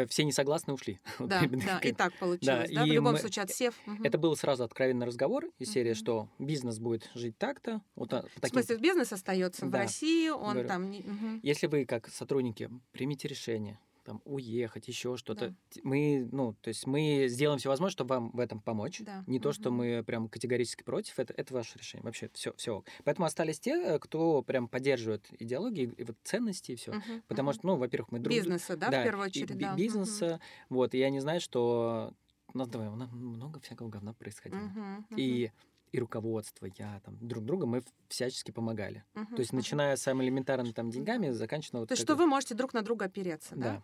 все несогласны ушли. Да, да, и так получилось. Да, в и любом мы- случае, отсев. мгм. Это был сразу откровенный разговор из серии, Мгм. что бизнес будет жить так-то. Вот, а, по В таким- смысле, бизнес остается в Да. России, он Говорю, там... мгм. Если вы как сотрудники примите решение, там, уехать, еще что-то, Да. мы, ну, то есть мы сделаем все возможное, чтобы вам в этом помочь. Да, Не то, что мы прям категорически против, это, это ваше решение. Вообще все, все. Поэтому остались те, кто прям поддерживает идеологии и вот ценности и все. Мгм, Потому мгм. что, ну, во-первых, мы друг Бизнеса, да, в первую и очередь, би- да. бизнеса, вот, и они знают, что у нас, давай, у нас много всякого говна происходило. Мгм, мгм, И, и руководство, я там, друг друга мы всячески помогали. мгм, То есть, мгм. начиная с самыми элементарными там деньгами, заканчивая... вот То есть, что вы можете друг на друга опереться, да? Да.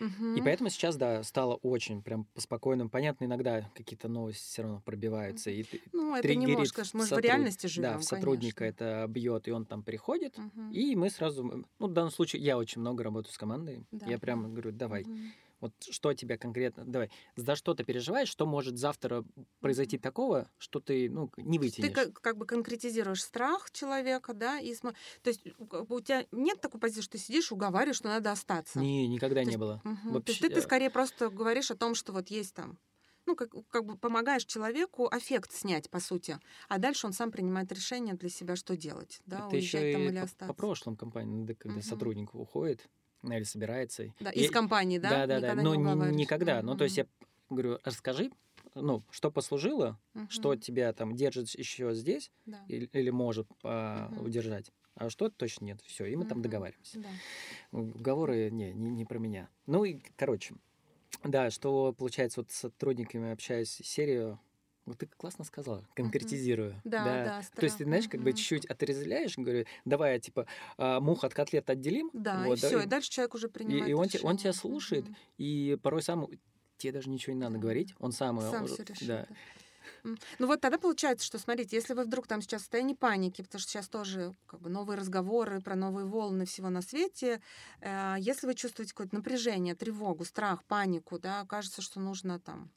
И Мгм. поэтому сейчас, да, стало очень прям по-спокойному. Понятно, иногда какие-то новости все равно пробиваются. И Ну, это не может, конечно, мы же в реальности живем, Да, в сотрудника конечно. это бьет, и он там приходит. Мгм. И мы сразу, ну, в данном случае я очень много работаю с командой. Да, Я прямо говорю, давай, Мгм. Вот что тебя конкретно, давай, за что ты переживаешь, что может завтра произойти такого, что ты, ну, не есть Ты вытянешь. как, как бы конкретизируешь страх человека, да, и смо- то есть у тебя нет такой позиции, что ты сидишь, уговариваешь, что надо остаться. Не, никогда То не есть- было. Мгм. То есть Вообще, ты, ты э, скорее просто говоришь о том, что вот есть там, ну, как, как бы помогаешь человеку аффект снять, по сути, а дальше он сам принимает решение для себя, что делать, да, это еще уезжать там и или по, остаться. по прошлым компаниям, да, когда Мгм. сотрудник уходит или собирается. Да, и- из компании, да? Да, да, да. Никогда Но не никогда. Ну, то есть я говорю, расскажи, ну, что послужило, что Мгм. тебя там держит еще здесь Да. или, или может а, Мгм. удержать, а что точно нет. Все, и мы там Мгм. договариваемся. Да. Уговоры не, не, не про меня. Ну и, короче, да, что получается, вот с сотрудниками общаюсь серию. Вот ты классно сказала, конкретизирую. Да, да, То есть, ты, знаешь, как бы Мгм. чуть-чуть отрезвляешь, говорю, давай, типа, а, мух от котлет отделим. Да, вот, и да, все, и дальше человек уже принимает и он те- он тебя слушает, Мгм. И порой сам тебе даже ничего не надо Да. говорить, он сам, э, Сам уже- все решит. да. да. Ну вот тогда получается, что, смотрите, если вы вдруг там сейчас в состоянии паники, потому что сейчас тоже как бы новые разговоры про новые волны всего на свете, э, если вы чувствуете какое-то напряжение, тревогу, страх, панику, да, кажется, что нужно там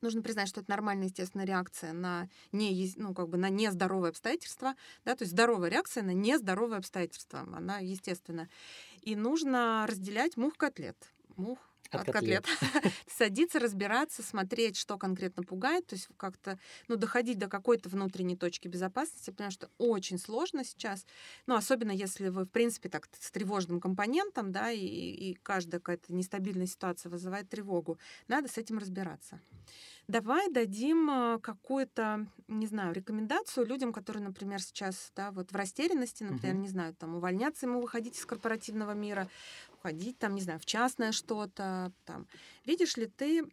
Нужно признать, что это нормальная, естественная реакция на, не, ну, как бы на нездоровые обстоятельства. Да? То есть здоровая реакция на нездоровые обстоятельства. Она естественна. И нужно разделять мух-котлет. Мух От от, котлет. Садиться, разбираться, смотреть, что конкретно пугает, то есть как-то ну, доходить до какой-то внутренней точки безопасности, потому что очень сложно сейчас, ну, особенно если вы, в принципе, так с тревожным компонентом, да, и, и каждая какая-то нестабильная ситуация вызывает тревогу. Надо с этим разбираться. Давай дадим э, какую-то, не знаю, рекомендацию людям, которые, например, сейчас да, вот в растерянности, например, угу. не знаю, там увольняться ему, выходить из корпоративного мира, уходить там, не знаю, в частное что-то. Там. Видишь ли ты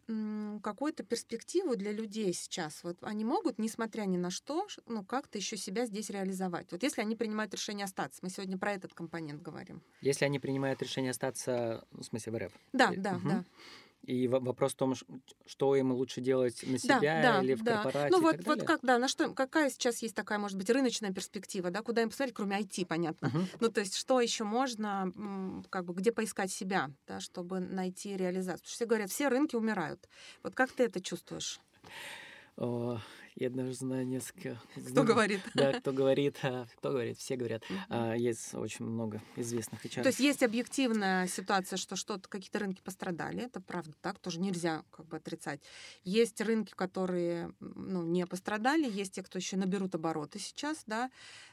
какую-то перспективу для людей сейчас? Вот они могут, несмотря ни на что, ну, как-то еще себя здесь реализовать. Вот если они принимают решение остаться, мы сегодня про этот компонент говорим. Если они принимают решение остаться, ну, в смысле, в РФ? Да, да, угу. да. И вопрос в том, что им лучше делать на себя да, или в да. корпорате. Ну вот, так вот как, да, на что, какая сейчас есть такая, может быть, рыночная перспектива, да, куда им посмотреть, кроме IT, понятно. Uh-huh. Ну, то есть, что еще можно, как бы, где поискать себя, да, чтобы найти реализацию. Потому что все говорят, все рынки умирают. Вот как ты это чувствуешь? Я даже знаю несколько... Кто говорит? Да, кто говорит, а, кто говорит, все говорят. Uh-huh. Есть очень много известных HR. То есть есть объективная ситуация, что что-то, какие-то рынки пострадали, это правда так, тоже нельзя как бы отрицать. Есть рынки, которые ну, не пострадали, есть те, кто еще наберут обороты сейчас, да,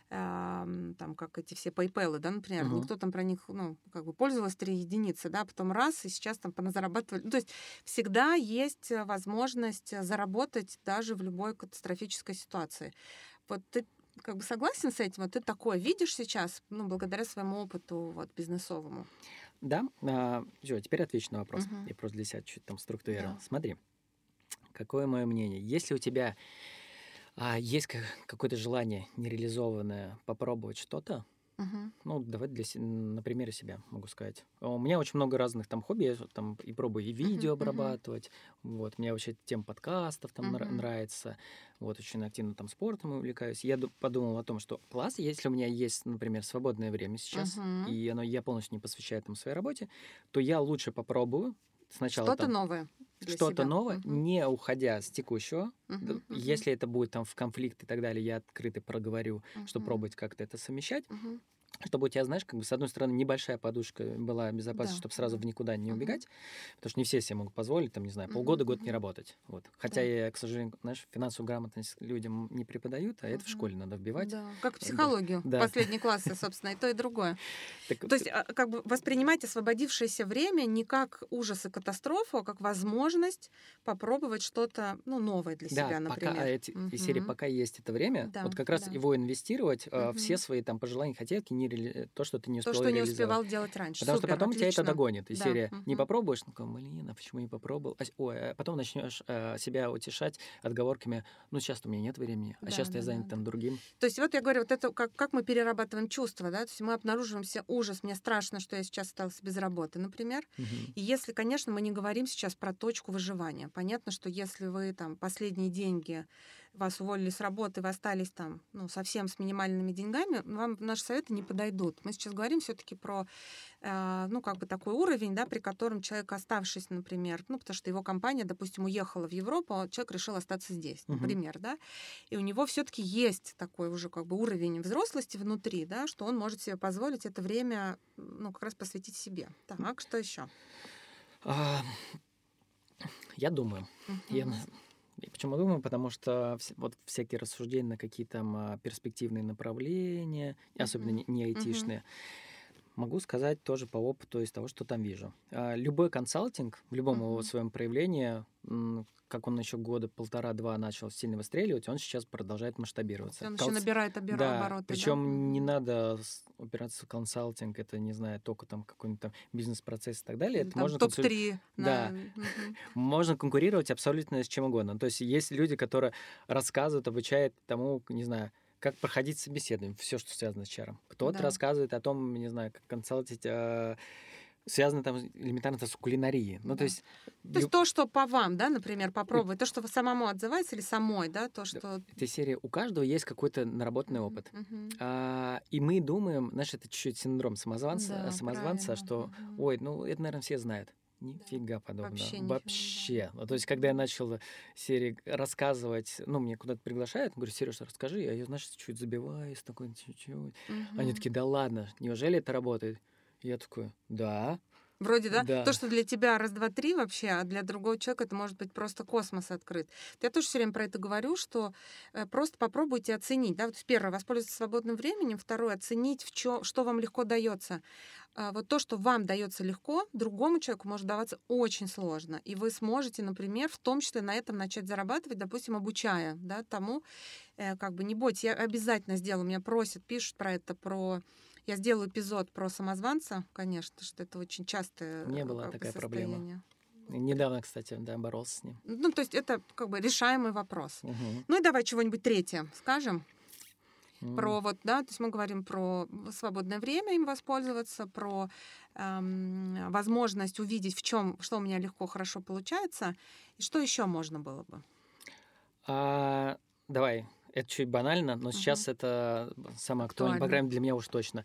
там, как эти все PayPal, да, например, uh-huh. никто там про них, ну, как бы пользовался три единицы, да, потом раз, и сейчас там поназарабатывали. Ну, то есть всегда есть э, возможность э, заработать даже в любой катастрофической ситуации. Вот ты как бы согласен с этим? Вот ты такое видишь сейчас, ну, благодаря своему опыту вот, бизнесовому? Да. А, все, теперь отвечу на вопрос. Uh-huh. Я просто для себя чуть там структурировал. Да. Смотри, какое мое мнение? Если у тебя а есть какое-то желание нереализованное попробовать что-то, Угу. Ну, давай для, на примере себя могу сказать. У меня очень много разных там хобби, я там и пробую и видео uh-huh, обрабатывать. Uh-huh. Вот, мне вообще тем подкастов там uh-huh. нравится. Вот, очень активно там спортом увлекаюсь. Я подумал о том, что класс, если у меня есть, например, свободное время сейчас, uh-huh. и оно я полностью не посвящаю там своей работе, то я лучше попробую сначала что-то новое что-то новое, угу. не уходя с текущего. Угу, Если это будет там в конфликт и так далее, я открыто проговорю, угу. что пробовать как-то это совмещать. Угу чтобы у тебя, знаешь, как бы с одной стороны небольшая подушка была безопасности, да. чтобы сразу в никуда не убегать, uh-huh. потому что не все себе могут позволить, там, не знаю, полгода, uh-huh. год не работать. Вот. Хотя да. я, к сожалению, знаешь, финансовую грамотность людям не преподают, а uh-huh. это в школе надо вбивать. Да. Как психологию, да. последние классы, собственно, и то, и другое. Так, то есть, а, как бы воспринимать освободившееся время не как ужас и катастрофу, а как возможность попробовать что-то, ну, новое для себя, например. Пока, эти, uh-huh. серии «Пока есть это время», да, вот как раз да. его инвестировать, uh-huh. все свои там пожелания, хотелки не реали... то, что ты не успел То, что не успевал делать раньше. Потому Супер, что потом отлично. тебя это догонит. И да. серия угу. не попробуешь, ну блин, а почему не попробовал? А, ой, а потом начнешь а, себя утешать отговорками, ну сейчас у меня нет времени, а да, сейчас да, я занят да, там другим. То есть вот я говорю, вот это как, как мы перерабатываем чувства, да, то есть мы обнаруживаем все ужас, мне страшно, что я сейчас осталась без работы, например. Угу. И если, конечно, мы не говорим сейчас про точку выживания. Понятно, что если вы там последние деньги вас уволили с работы, вы остались там ну, совсем с минимальными деньгами, вам наши советы не подойдут. Мы сейчас говорим все-таки про, э, ну, как бы такой уровень, да, при котором человек, оставшись, например, ну, потому что его компания, допустим, уехала в Европу, а человек решил остаться здесь, например, uh-huh. да, и у него все-таки есть такой уже как бы уровень взрослости внутри, да, что он может себе позволить это время, ну, как раз посвятить себе. Так, что еще? А, я думаю, uh-huh. я Почему думаю? Потому что вот всякие рассуждения на какие-то там а, перспективные направления, mm-hmm. особенно не, не айтишные, mm-hmm. могу сказать тоже по опыту из того, что там вижу. А, любой консалтинг в любом mm-hmm. его своем проявлении, как он еще года полтора-два начал сильно выстреливать, он сейчас продолжает масштабироваться. Он еще набирает обер... да, обороты. Причем да? не надо опираться в консалтинг, это, не знаю, только там какой-нибудь там бизнес-процесс и так далее. Это там можно топ-3. Консуль... Да. Можно конкурировать абсолютно с чем угодно. То есть есть люди, которые рассказывают, обучают тому, не знаю, как проходить собеседование, все, что связано с чаром. Кто-то да. рассказывает о том, не знаю, как консалтить э, связано там элементарно с кулинарией. Ну, да. то есть... То есть то, что по вам, да, например, попробовать, то, что вы самому отзывается или самой, да, то, что... Этой серии у каждого есть какой-то наработанный опыт. А, и мы думаем, знаешь, это чуть-чуть синдром самозванца, да, самозванца что, ой, ну, это, наверное, все знают. Нифига да. подобного. Вообще. Вообще. Ну, то есть, когда я начал серии рассказывать, ну, мне куда-то приглашают, говорю, Сереж, расскажи, я, знаешь, чуть забиваюсь, такой чуть-чуть. Uh-huh. Они такие, да ладно, неужели это работает? Я такой, да. Вроде, да? Да. То, что для тебя раз, два, три вообще, а для другого человека это может быть просто космос открыт. Я тоже все время про это говорю, что э, просто попробуйте оценить. Да? Вот первое, воспользоваться свободным временем. Второе, оценить, в чё, что вам легко дается. А Вот то, что вам дается легко, другому человеку может даваться очень сложно. И вы сможете, например, в том числе на этом начать зарабатывать, допустим, обучая да, тому, э, как бы не бойтесь, я обязательно сделаю, меня просят, пишут про это, про я сделаю эпизод про самозванца, конечно, что это очень частое Не э, была как бы, такая проблема. состояние. Недавно, кстати, да, боролся с ним. Ну, то есть это как бы решаемый вопрос. Мгм. Ну и давай чего-нибудь третье скажем М. про вот, да, то есть мы говорим про свободное время им воспользоваться, про эм, возможность увидеть, в чем, что у меня легко, хорошо получается, и что еще можно было бы. А, давай, это чуть банально, но сейчас это самое актуальное, по крайней мере, для меня уж точно.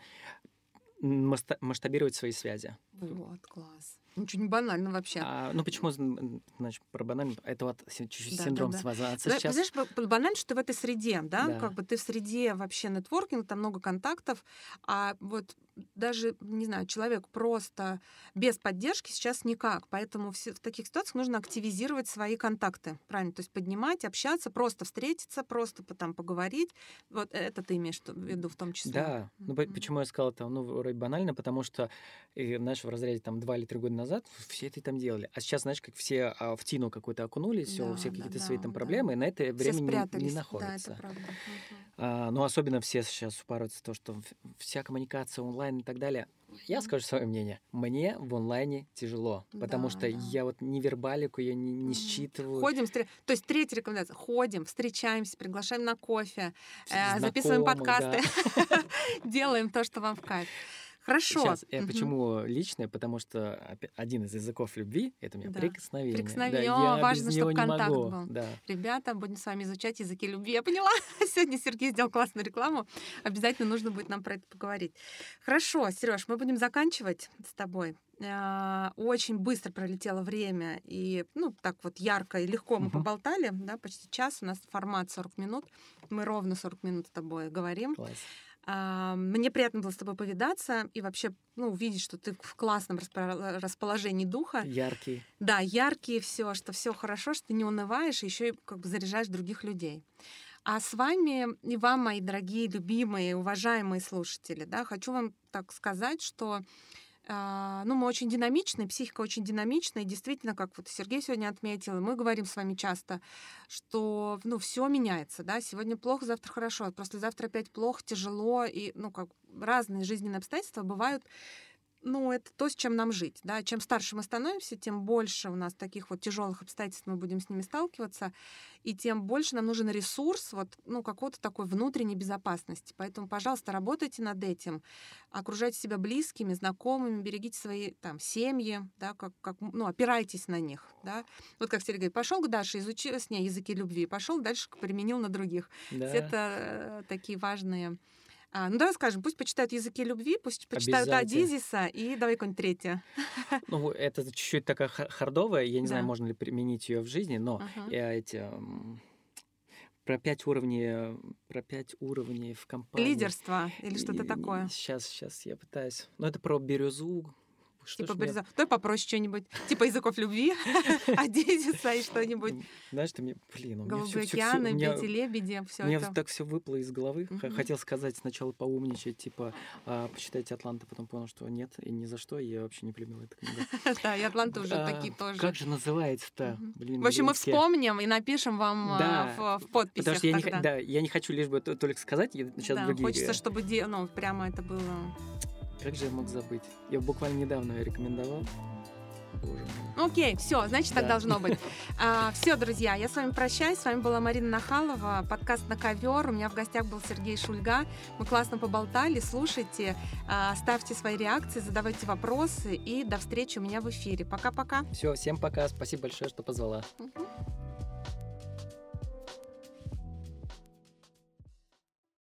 Масштабировать свои связи. Вот, класс. Ничего не банально вообще. А, ну, почему, значит, про банально? Это вот чуть-чуть Да, синдром да, да. самозванца Да, сейчас. Знаешь, банально, что ты в этой среде, да? Да. Как бы ты в среде вообще нетворкинг, там много контактов, а вот даже, не знаю, человек просто без поддержки сейчас никак. Поэтому в таких ситуациях нужно активизировать свои контакты, правильно? То есть поднимать, общаться, просто встретиться, просто там поговорить. Вот это ты имеешь в виду в том числе? Да, ну почему я сказал это, ну, вроде банально, потому что, и, знаешь, в разряде там два или три года назад все это там делали. А сейчас, знаешь, как все а, в тину какую-то окунулись, все, у Да, всех да, какие-то да, свои там да. проблемы, и на это время не- не, находится. Да, это правда. А, ну, особенно все сейчас упарываются в то, что вся коммуникация онлайн и так далее. Я скажу свое мнение. Мне в онлайне тяжело, потому Да, что да. я вот ни вербалику я не, не считываю. Ходим, встр- то есть третья рекомендация. Ходим, встречаемся, приглашаем на кофе, э, записываем да. подкасты, делаем то, что вам в кайф. Хорошо. Сейчас, Мгм. почему личное? Потому что один из языков любви это у меня Да. прикосновение. Прикосновение. Да, я важно, без чтоб него не контакт могу. был. Да. Ребята, будем с вами изучать языки любви. Я поняла. Сегодня Сергей сделал классную рекламу. Обязательно нужно будет нам про это поговорить. Хорошо, Сереж, мы будем заканчивать с тобой. А, Очень быстро пролетело время, и ну так вот ярко и легко мы Мгм. поболтали, да, почти час. У нас формат 40 минут. Мы ровно 40 минут с тобой говорим. Класс. А, Мне приятно было с тобой повидаться и вообще ну, увидеть, что ты в классном распо- расположении духа. Яркий. Да, яркие все, что все хорошо, что ты не унываешь, еще и как бы заряжаешь других людей. А с вами и вам, мои дорогие, любимые, уважаемые слушатели, да, хочу вам так сказать, что ну, мы очень динамичны, психика очень динамичная, и действительно, как вот Сергей сегодня отметил, мы говорим с вами часто, что, ну, все меняется, да, сегодня плохо, завтра хорошо, послезавтра опять плохо, тяжело, и, ну, как разные жизненные обстоятельства бывают, ну, это то, с чем нам жить, да, чем старше мы становимся, тем больше у нас таких вот тяжелых обстоятельств мы будем с ними сталкиваться, и тем больше нам нужен ресурс вот, ну, какой-то такой внутренней безопасности. Поэтому, пожалуйста, работайте над этим, окружайте себя близкими, знакомыми, берегите свои там семьи, да, как, как, ну, опирайтесь на них, да. Вот как Сергей говорит, пошел к Даше, изучил с ней языки любви, пошел дальше применил на других. Да. Это э, такие важные. А, ну, давай скажем, пусть почитают языки любви, пусть почитают. Адизиса и давай какое-нибудь третье. Ну, это чуть-чуть такая ха- хардовая, я не знаю, Да. можно ли применить ее в жизни, но Ага. я эти про пять уровней, про пять уровней в компании. Лидерство или что-то такое. Сейчас, сейчас я пытаюсь. Ну, это про бирюзу. Что Типа мне- Борза- Давай попроще что-нибудь. Типа языков любви, Адизиса и что-нибудь. Знаешь, ты мне, блин, у меня Голубые океаны, пяти лебеди, все это. так все выплыло из головы. Хотел сказать сначала поумничать, типа, а, почитайте Атланта, потом понял, что нет, и ни за что, я вообще не полюбил эту книгу. Да, и Атланты уже такие тоже. Как же называется-то? В общем, мы вспомним и напишем вам а, в, подписях Потому что я не, х- тогда. да, я не хочу лишь бы только сказать, сейчас другие. хочется, чтобы ну, прямо это было. Как же я мог забыть? Я буквально недавно ее рекомендовал. Боже мой. Окей, все, значит, так Да. должно быть. все, друзья, я с вами прощаюсь. С вами была Марина Нахалова, подкаст на ковер. У меня в гостях был Сергей Шульга. Мы классно поболтали. Слушайте, а, ставьте свои реакции, задавайте вопросы. И до встречи у меня в эфире. Пока-пока. Все, всем пока. Спасибо большое, что позвала. Мгм.